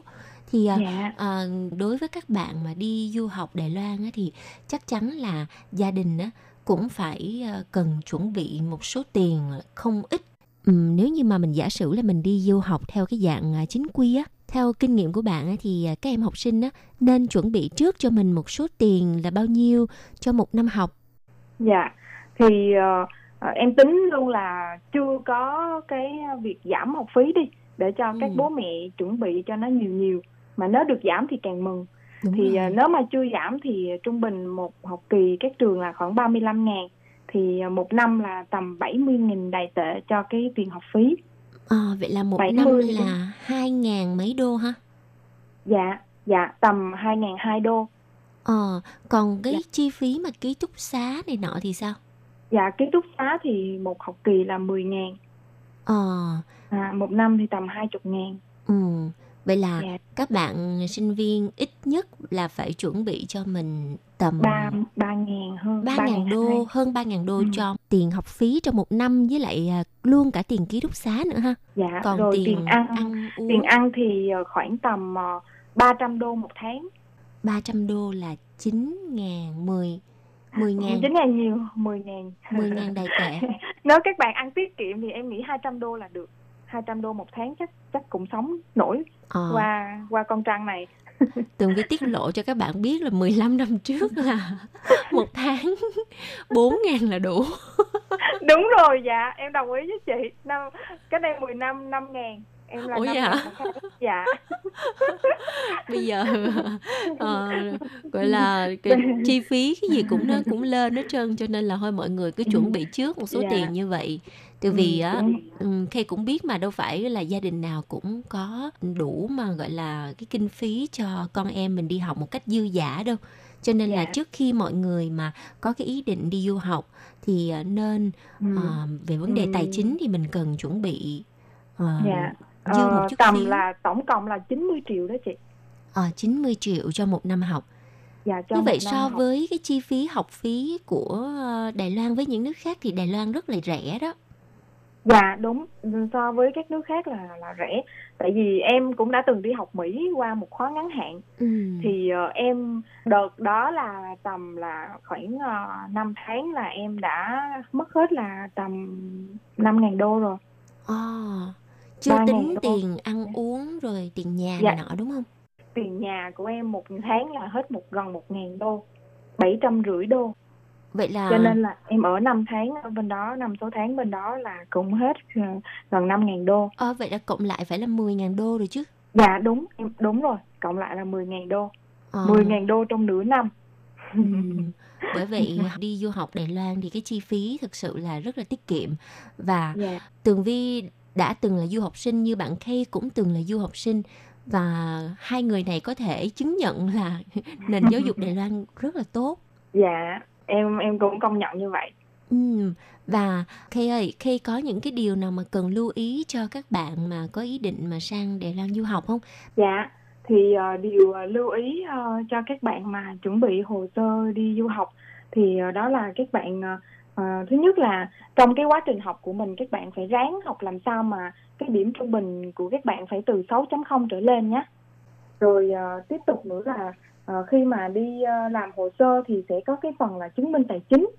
Speaker 1: thì à,
Speaker 9: Dạ.
Speaker 1: à, đối với các bạn mà đi du học Đài Loan á, thì chắc chắn là gia đình á, cũng phải à, cần chuẩn bị một số tiền không ít Ừm, nếu như mà mình giả sử là mình đi du học theo cái dạng à, chính quy á theo kinh nghiệm của bạn á, thì à, các em học sinh á, nên chuẩn bị trước cho mình một số tiền là bao nhiêu cho một năm học
Speaker 10: Dạ, thì ờ, ờ, em tính luôn là chưa có cái việc giảm học phí đi để cho các
Speaker 1: Ừ.
Speaker 10: bố mẹ chuẩn bị cho nó nhiều nhiều. Mà nếu được giảm thì càng mừng.
Speaker 1: Đúng
Speaker 10: thì
Speaker 1: rồi.
Speaker 10: ờ, nếu mà chưa giảm thì trung bình một học kỳ các trường là khoảng 35 ngàn. Thì ờ, một năm là tầm 70 nghìn đài tệ cho cái tiền học phí.
Speaker 1: À, vậy là một
Speaker 10: 70
Speaker 1: năm là hai ngàn mấy đô ha
Speaker 10: Dạ, dạ tầm 2 ngàn 2 đô.
Speaker 1: Ờ, còn cái
Speaker 10: Dạ.
Speaker 1: chi phí mà ký túc xá này nọ thì sao?
Speaker 10: Dạ, ký túc xá thì một học kỳ là 10 ngàn.
Speaker 1: Ờ,
Speaker 10: À, một năm thì tầm 20 ngàn.
Speaker 1: ừ. Vậy là
Speaker 10: Dạ.
Speaker 1: các bạn sinh viên ít nhất là phải chuẩn bị cho mình tầm
Speaker 10: 3, 3 ngàn hơn.
Speaker 1: 3
Speaker 10: 3
Speaker 1: ngàn đô, hơn 3 ngàn đô
Speaker 10: Ừ.
Speaker 1: cho tiền học phí trong một năm với lại à, luôn cả tiền ký túc xá nữa ha.
Speaker 10: Dạ,
Speaker 1: Còn
Speaker 10: rồi
Speaker 1: tiền,
Speaker 10: tiền ăn,
Speaker 1: ăn uống
Speaker 10: tiền ăn thì ờ, khoảng tầm ờ, 300 đô một tháng.
Speaker 1: 300 đô là 9 ngàn, 10, 10 ngàn,
Speaker 10: 9 ngàn nhiều, 10 ngàn.
Speaker 1: 10 ngàn đài tệ.
Speaker 10: Nếu các bạn ăn tiết kiệm thì em nghĩ 200 đô là được. 200 đô một tháng chắc chắc cũng sống nổi
Speaker 1: Ờ,
Speaker 10: qua qua con trăng này.
Speaker 1: Tường Vi tiết lộ cho các bạn biết là 15 năm trước là một tháng 4 ngàn là đủ.
Speaker 10: Đúng rồi, dạ, em đồng ý với chị. Năm cái đây 10 năm 5 ngàn. Em là
Speaker 1: Ủa
Speaker 10: 5
Speaker 1: vậy hả?
Speaker 10: ngàn một tháng. Dạ.
Speaker 1: bây giờ ờ, gọi là cái chi phí cái gì cũng nó cũng lên hết trơn cho nên là thôi mọi người cứ chuẩn bị trước một số
Speaker 10: Dạ.
Speaker 1: tiền như vậy từ vì
Speaker 10: Ừ,
Speaker 1: á ừm, Khay cũng biết mà đâu phải là gia đình nào cũng có đủ mà gọi là cái kinh phí cho con em mình đi học một cách dư dả đâu cho nên là
Speaker 10: Dạ.
Speaker 1: trước khi mọi người mà có cái ý định đi du học thì ờ, nên
Speaker 10: Ừ.
Speaker 1: ờ, về vấn đề
Speaker 10: Ừ.
Speaker 1: tài chính thì mình cần chuẩn bị ờ,
Speaker 10: Dạ.
Speaker 1: dư một
Speaker 10: Ờ,
Speaker 1: chút
Speaker 10: tầm
Speaker 1: phí
Speaker 10: là tổng cộng là 90 triệu đó chị.
Speaker 1: Ờ, 90 triệu cho một năm học
Speaker 10: Dạ cho
Speaker 1: Như vậy so
Speaker 10: học.
Speaker 1: với cái chi phí học phí của ờ, Đài Loan với những nước khác thì Đài Loan rất là rẻ đó.
Speaker 10: Dạ đúng so với các nước khác là là rẻ tại vì em cũng đã từng đi học Mỹ qua một khóa ngắn hạn
Speaker 1: Ừ.
Speaker 10: thì ờ, em đợt đó là tầm là khoảng uh, 5 tháng là em đã mất hết là tầm 5 ngàn đô rồi
Speaker 1: Ờ, chưa tính
Speaker 10: đô.
Speaker 1: tiền ăn uống rồi tiền nhà
Speaker 10: Dạ.
Speaker 1: nọ đúng không?
Speaker 10: Tiền nhà của em một tháng là hết một gần một ngàn đô bảy trăm rưỡi đô.
Speaker 1: Vậy là
Speaker 10: cho nên là em ở 5 tháng ở bên đó năm số tháng bên đó là cũng hết ờ, gần 5 ngàn đô.
Speaker 1: Ờ, vậy là cộng lại phải là 10.000 đô rồi chứ.
Speaker 10: dạ đúng em đúng rồi cộng lại là 10 ngàn đô. 10 ngàn đô trong nửa năm.
Speaker 1: Ừ. Bởi vậy đi du học Đài Loan thì cái chi phí thực sự là rất là tiết kiệm. Và
Speaker 10: dạ.
Speaker 1: Tường Vi đã từng là du học sinh như bạn Kay cũng từng là du học sinh và hai người này có thể chứng nhận là nền giáo dục Đài Loan rất là tốt.
Speaker 10: dạ em em cũng công nhận như vậy
Speaker 1: Ừ, và Kay ơi, Kay có những cái điều nào mà cần lưu ý cho các bạn mà có ý định mà sang Đài Loan du học không?
Speaker 10: dạ thì uh, điều uh, lưu ý uh, cho các bạn mà chuẩn bị hồ sơ đi du học thì uh, đó là các bạn uh, uh, thứ nhất là trong cái quá trình học của mình các bạn phải ráng học làm sao mà cái điểm trung bình của các bạn phải từ 6.0 trở lên nhé rồi uh, tiếp tục nữa là uh, khi mà đi uh, làm hồ sơ thì sẽ có cái phần là chứng minh tài chính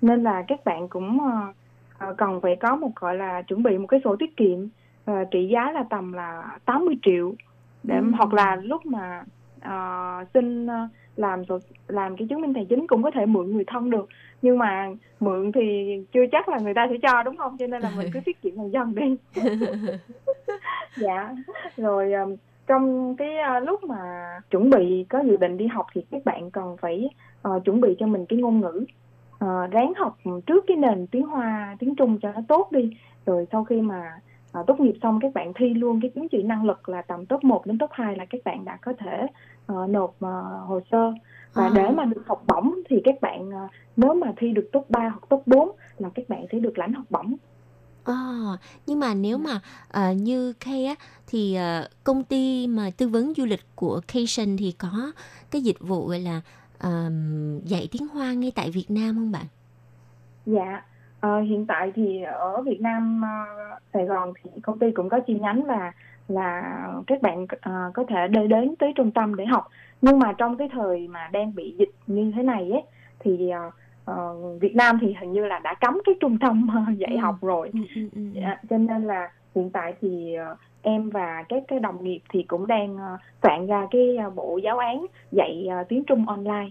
Speaker 10: nên là các bạn cũng uh, cần phải có một gọi là chuẩn bị một cái sổ tiết kiệm uh, trị giá là tầm là 80 triệu để ừ. hoặc là lúc mà uh, xin uh, làm làm cái chứng minh tài chính cũng có thể mượn người thân được. Nhưng mà mượn thì chưa chắc là người ta sẽ cho đúng không? Cho nên là mình cứ tiết kiệm dần dần đi. Dạ. Rồi um, trong cái uh, lúc mà chuẩn bị có dự định đi học thì các bạn cần phải uh, chuẩn bị cho mình cái ngôn ngữ. Uh, ráng học trước cái nền tiếng hoa tiếng trung cho nó tốt đi. Rồi sau khi mà uh, tốt nghiệp xong các bạn thi luôn cái chứng chỉ năng lực là tầm top 1 đến top 2 là các bạn đã có thể uh, nộp uh, hồ sơ và à. để mà được học bổng thì các bạn uh, nếu mà thi được top 3 hoặc top 4 là các bạn sẽ được lãnh học bổng
Speaker 1: À, nhưng mà nếu mà uh, như Kay á thì uh, công ty mà tư vấn du lịch của Cation thì có cái dịch vụ gọi là uh, dạy tiếng Hoa ngay tại Việt Nam không bạn?
Speaker 10: Dạ, uh, hiện tại thì ở Việt Nam uh, Sài Gòn thì công ty cũng có chi nhánh và là các bạn uh, có thể đi đến tới trung tâm để học. Nhưng mà trong cái thời mà đang bị dịch như thế này ấy thì uh, uh, Việt Nam thì hình như là đã cấm cái trung tâm dạy ừ. học rồi ừ, ừ, ừ. Dạ, cho nên là hiện tại thì uh, em và các cái đồng nghiệp thì cũng đang uh, soạn ra cái uh, bộ giáo án dạy uh, tiếng Trung online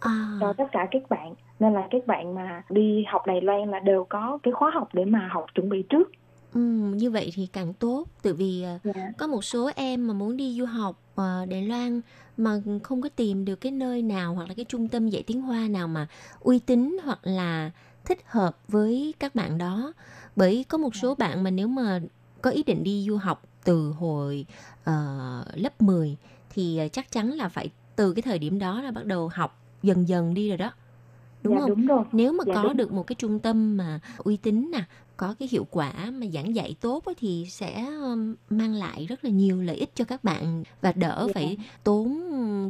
Speaker 10: à. cho tất cả các bạn nên là các bạn mà đi học Đài Loan là đều có cái khóa học để mà học chuẩn bị trước
Speaker 1: Ừ, như vậy thì càng tốt tự vì yeah. Dạ. có một số em mà muốn đi du học uh, Đài Loan mà không có tìm được cái nơi nào hoặc là cái trung tâm dạy tiếng Hoa nào mà uy tín hoặc là thích hợp với các bạn đó bởi có một số bạn mà nếu mà có ý định đi du học từ hồi uh, lớp 10 thì chắc chắn là phải từ cái thời điểm đó là bắt đầu học dần dần đi rồi đó đúng dạ, không đúng rồi. nếu mà dạ, có đúng. được một cái trung tâm mà uy tín nè có cái hiệu quả mà giảng dạy tốt thì sẽ mang lại rất là nhiều lợi ích cho các bạn và đỡ. Dạ. phải tốn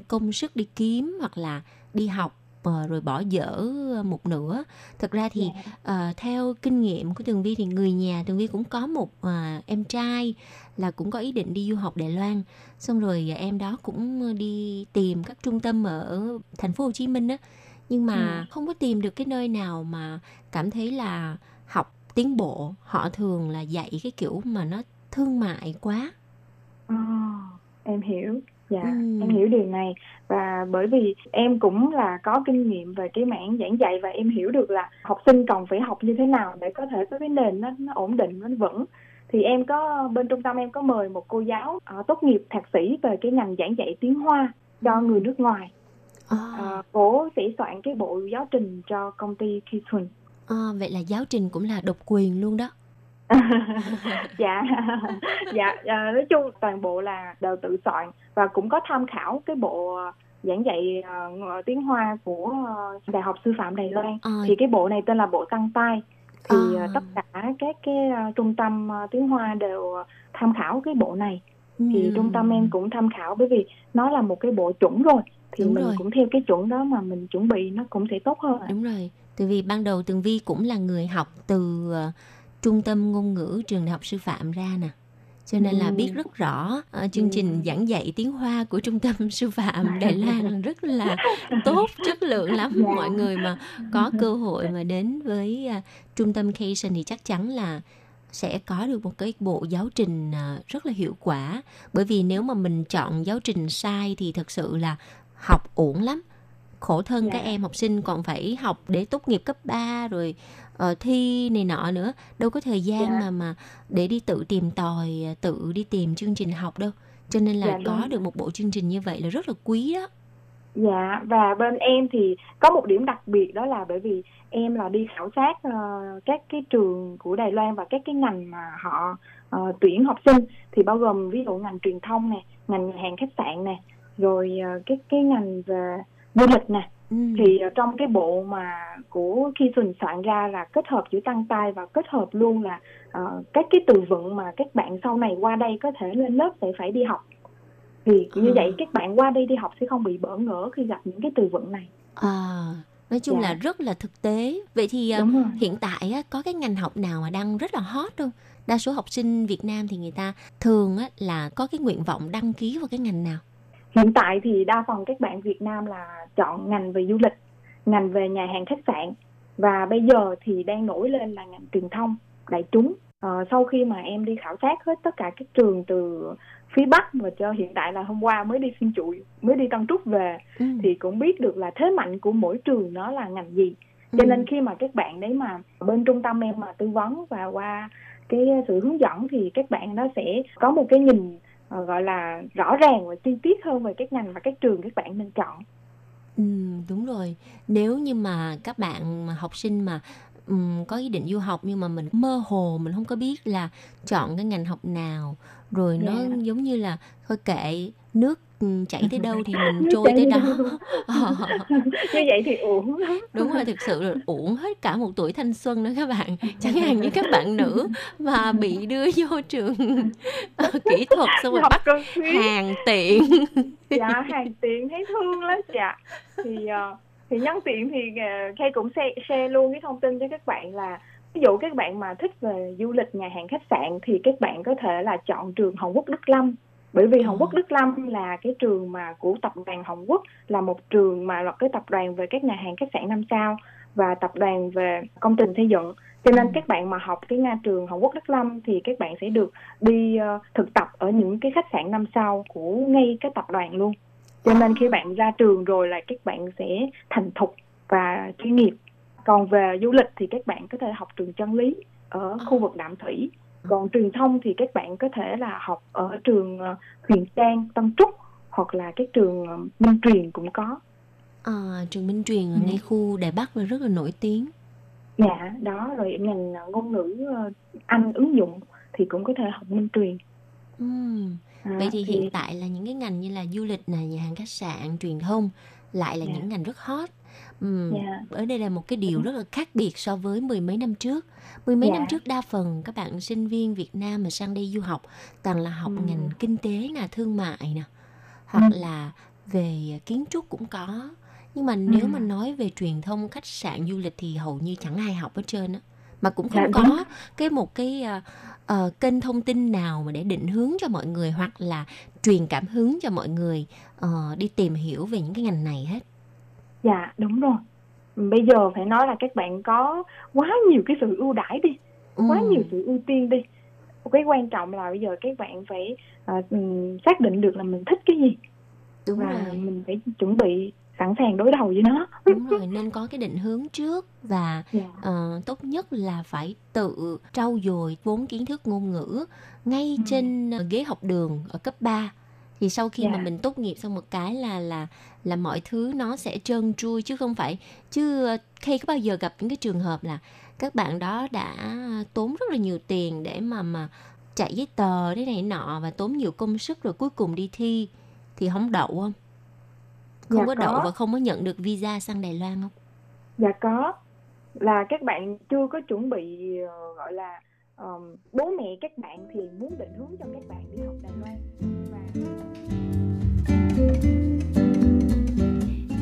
Speaker 1: công sức đi kiếm hoặc là đi học ờ, rồi bỏ dở một nửa thật ra thì uh, theo kinh nghiệm của tường vi thì người nhà tường vi cũng có một uh, em trai là cũng có ý định đi du học đài loan xong rồi em đó cũng đi tìm các trung tâm ở thành phố hồ chí minh á nhưng mà ừ. không có tìm được cái nơi nào mà cảm thấy là học tiến bộ họ thường là dạy cái kiểu mà nó thương mại quá.
Speaker 10: À, em hiểu. Dạ ừ. em hiểu điều này. Và bởi vì em cũng là có kinh nghiệm về cái mảng giảng dạy và em hiểu được là học sinh cần phải học như thế nào để có thể có cái nền nó, nó ổn định nó vững. Thì em có bên trung tâm em có mời một cô giáo uh, tốt nghiệp thạc sĩ về cái ngành giảng dạy tiếng hoa cho người nước ngoài. À. uh, cô sẽ soạn cái bộ giáo trình cho công ty Kitchen
Speaker 1: À, vậy là giáo trình cũng là độc quyền luôn đó.
Speaker 10: dạ dạ à, nói chung toàn bộ là đều tự soạn và cũng có tham khảo cái bộ giảng dạy uh, tiếng hoa của uh, đại học sư phạm đài loan à. thì cái bộ này tên là bộ tăng tay thì à. tất cả các cái uh, trung tâm uh, tiếng hoa đều tham khảo cái bộ này ừ. thì trung tâm em cũng tham khảo bởi vì nó là một cái bộ chuẩn rồi thì Đúng mình rồi. cũng theo cái chuẩn đó mà mình chuẩn bị nó cũng sẽ tốt hơn
Speaker 1: Đúng rồi từ vì ban đầu Tường Vi cũng là người học từ uh, trung tâm ngôn ngữ trường đại học sư phạm ra nè. Cho nên là biết rất rõ uh, chương trình giảng dạy tiếng Hoa của trung tâm sư phạm Đài Loan rất là tốt chất lượng lắm. Dạ. mọi người mà có cơ hội mà đến với uh, trung tâm Cation thì chắc chắn là sẽ có được một cái bộ giáo trình uh, rất là hiệu quả. Bởi vì nếu mà mình chọn giáo trình sai thì thật sự là học ổn lắm khổ thân dạ. các em học sinh còn phải học để tốt nghiệp cấp 3 rồi uh, thi này nọ nữa đâu có thời gian dạ. mà mà để đi tự tìm tòi tự đi tìm chương trình học đâu cho nên là dạ, có đúng. được một bộ chương trình như vậy là rất là quý đó
Speaker 10: Dạ và bên em thì có một điểm đặc biệt đó là bởi vì em là đi khảo sát uh, các cái trường của Đài Loan và các cái ngành mà họ uh, tuyển học sinh thì bao gồm ví dụ ngành truyền thông nè, ngành hàng khách sạn nè, rồi uh, cái cái ngành về du lịch nè ừ. thì trong cái bộ mà của khi Xuân soạn ra là kết hợp giữa tăng tay và kết hợp luôn là uh, các cái từ vựng mà các bạn sau này qua đây có thể lên lớp sẽ phải đi học thì như
Speaker 1: À.
Speaker 10: vậy các bạn qua đây đi học sẽ không bị bỡ ngỡ khi gặp những cái từ vựng này
Speaker 1: À, nói chung
Speaker 10: Dạ.
Speaker 1: là rất là thực tế. Vậy thì
Speaker 10: rồi
Speaker 1: hiện tại á, có cái ngành học nào mà đang rất là hot không? Đa số học sinh Việt Nam thì người ta thường á, là có cái nguyện vọng đăng ký vào cái ngành nào?
Speaker 10: Hiện tại thì đa phần các bạn Việt Nam là chọn ngành về du lịch ngành về nhà hàng khách sạn và bây giờ thì đang nổi lên là ngành truyền thông đại chúng Ờ, sau khi mà em đi khảo sát hết tất cả các trường từ phía Bắc và cho hiện tại là hôm qua mới đi xin trụi mới đi Tân Trúc về
Speaker 1: Ừ.
Speaker 10: thì cũng biết được là thế mạnh của mỗi trường nó là ngành gì
Speaker 1: ừ.
Speaker 10: cho nên khi mà các bạn đấy mà bên trung tâm em mà tư vấn và qua cái sự hướng dẫn thì các bạn nó sẽ có một cái nhìn gọi là rõ ràng và chi tiết hơn về các ngành và các trường các bạn nên chọn
Speaker 1: Ừ, đúng rồi. Nếu như mà các bạn mà học sinh mà ừm, có ý định du học nhưng mà mình mơ hồ mình không có biết là chọn cái ngành học nào rồi nó
Speaker 10: Dạ.
Speaker 1: giống như là thôi kệ nước chảy tới đâu thì mình trôi tới đó. Ờ,
Speaker 10: như vậy thì uổng. Lắm
Speaker 1: đúng rồi thực sự là uổng hết cả một tuổi thanh xuân đó các bạn. Chẳng hạn như các bạn nữ mà bị đưa vô trường ờ, kỹ thuật xong rồi bắt hàng tiện.
Speaker 10: Dạ hàng tiện thấy thương lắm dạ. Thì ờ, thì nhân tiện thì uh, Kay cũng share, share luôn cái thông tin cho các bạn là ví dụ các bạn mà thích về du lịch nhà hàng khách sạn thì các bạn có thể là chọn trường Hồng Quốc Đức Lâm bởi vì Hồng
Speaker 1: Ờ.
Speaker 10: Quốc Đức Lâm là cái trường mà của tập đoàn Hồng Quốc là một trường mà là cái tập đoàn về các nhà hàng khách sạn năm sao và tập đoàn về công trình xây dựng. Cho nên
Speaker 1: Ừ.
Speaker 10: các bạn mà học cái nga trường Hồng Quốc Đức Lâm thì các bạn sẽ được đi ờ, thực tập ở những cái khách sạn năm sao của ngay cái tập đoàn luôn. Cho nên khi bạn ra trường rồi là các bạn sẽ thành thục và chuyên nghiệp. Còn về du lịch thì các bạn có thể học trường chân lý ở khu vực đạm thủy còn truyền thông thì các bạn có thể là học ở trường ờ, huyền trang tân trúc hoặc là cái trường ờ, minh truyền cũng có
Speaker 1: à, trường Minh Truyền ở
Speaker 10: Ừ.
Speaker 1: ngay khu Đài Bắc là rất là nổi tiếng
Speaker 10: dạ đó rồi ngành ờ, ngôn ngữ anh ứng dụng thì cũng có thể học minh truyền
Speaker 1: Ừm.
Speaker 10: À,
Speaker 1: vậy thì hiện tại là những cái ngành như là du lịch này nhà hàng khách sạn truyền thông lại là
Speaker 10: Dạ.
Speaker 1: những ngành rất hot Ừm,
Speaker 10: Dạ.
Speaker 1: ở đây là một cái điều rất là khác biệt so với mười mấy năm trước mười mấy
Speaker 10: Dạ.
Speaker 1: năm trước đa phần các bạn sinh viên Việt Nam mà sang đây du học toàn là học
Speaker 10: Ừ.
Speaker 1: ngành kinh tế nè thương mại nè hoặc
Speaker 10: Ừ.
Speaker 1: là về kiến trúc cũng có nhưng mà nếu mà nói về truyền thông khách sạn du lịch thì hầu như chẳng ai học hết trơn á mà cũng
Speaker 10: Dạ,
Speaker 1: không có cái một cái ờ, ờ, kênh thông tin nào mà để định hướng cho mọi người hoặc là truyền cảm hứng cho mọi người ờ, đi tìm hiểu về những cái ngành này hết
Speaker 10: Dạ đúng rồi. Bây giờ phải nói là các bạn có quá nhiều cái sự ưu đãi đi, quá
Speaker 1: Ừm.
Speaker 10: nhiều sự ưu tiên đi. Cái quan trọng là bây giờ các bạn phải ừm, xác định được là mình thích cái gì
Speaker 1: đúng
Speaker 10: và
Speaker 1: rồi
Speaker 10: mình phải chuẩn bị sẵn sàng đối đầu với nó.
Speaker 1: đúng rồi nên có cái định hướng trước và
Speaker 10: Dạ.
Speaker 1: ờ, tốt nhất là phải tự trau dồi vốn kiến thức ngôn ngữ ngay
Speaker 10: Ừ.
Speaker 1: trên ờ, ghế học đường ở cấp 3 thì sau khi mà
Speaker 10: Dạ.
Speaker 1: mình tốt nghiệp xong một cái là là là mọi thứ nó sẽ trơn tru chứ không phải chứ ờ, khi có bao giờ gặp những cái trường hợp là các bạn đó đã tốn rất là nhiều tiền để mà mà chạy giấy tờ thế này nọ và tốn nhiều công sức rồi cuối cùng đi thi thì không đậu không không
Speaker 10: Dạ,
Speaker 1: có đậu
Speaker 10: có.
Speaker 1: và không có nhận được visa sang Đài Loan không
Speaker 10: Dạ có. Là các bạn chưa có chuẩn bị ờ, gọi là ờm, bố mẹ các bạn thì muốn định hướng cho các bạn đi học Đài Loan và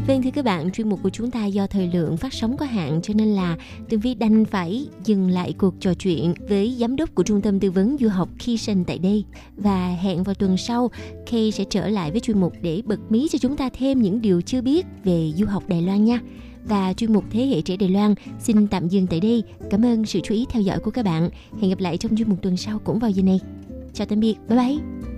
Speaker 1: Vâng thưa các bạn, chuyên mục của chúng ta do thời lượng phát sóng có hạn cho nên là Tường Vi đành phải dừng lại cuộc trò chuyện với giám đốc của Trung tâm Tư vấn Du học Kishan tại đây. Và hẹn vào tuần sau, Kay sẽ trở lại với chuyên mục để bật mí cho chúng ta thêm những điều chưa biết về du học Đài Loan nha. Và chuyên mục Thế hệ trẻ Đài Loan xin tạm dừng tại đây. Cảm ơn sự chú ý theo dõi của các bạn. Hẹn gặp lại trong chuyên mục tuần sau cũng vào giờ này. Chào tạm biệt, bye bye.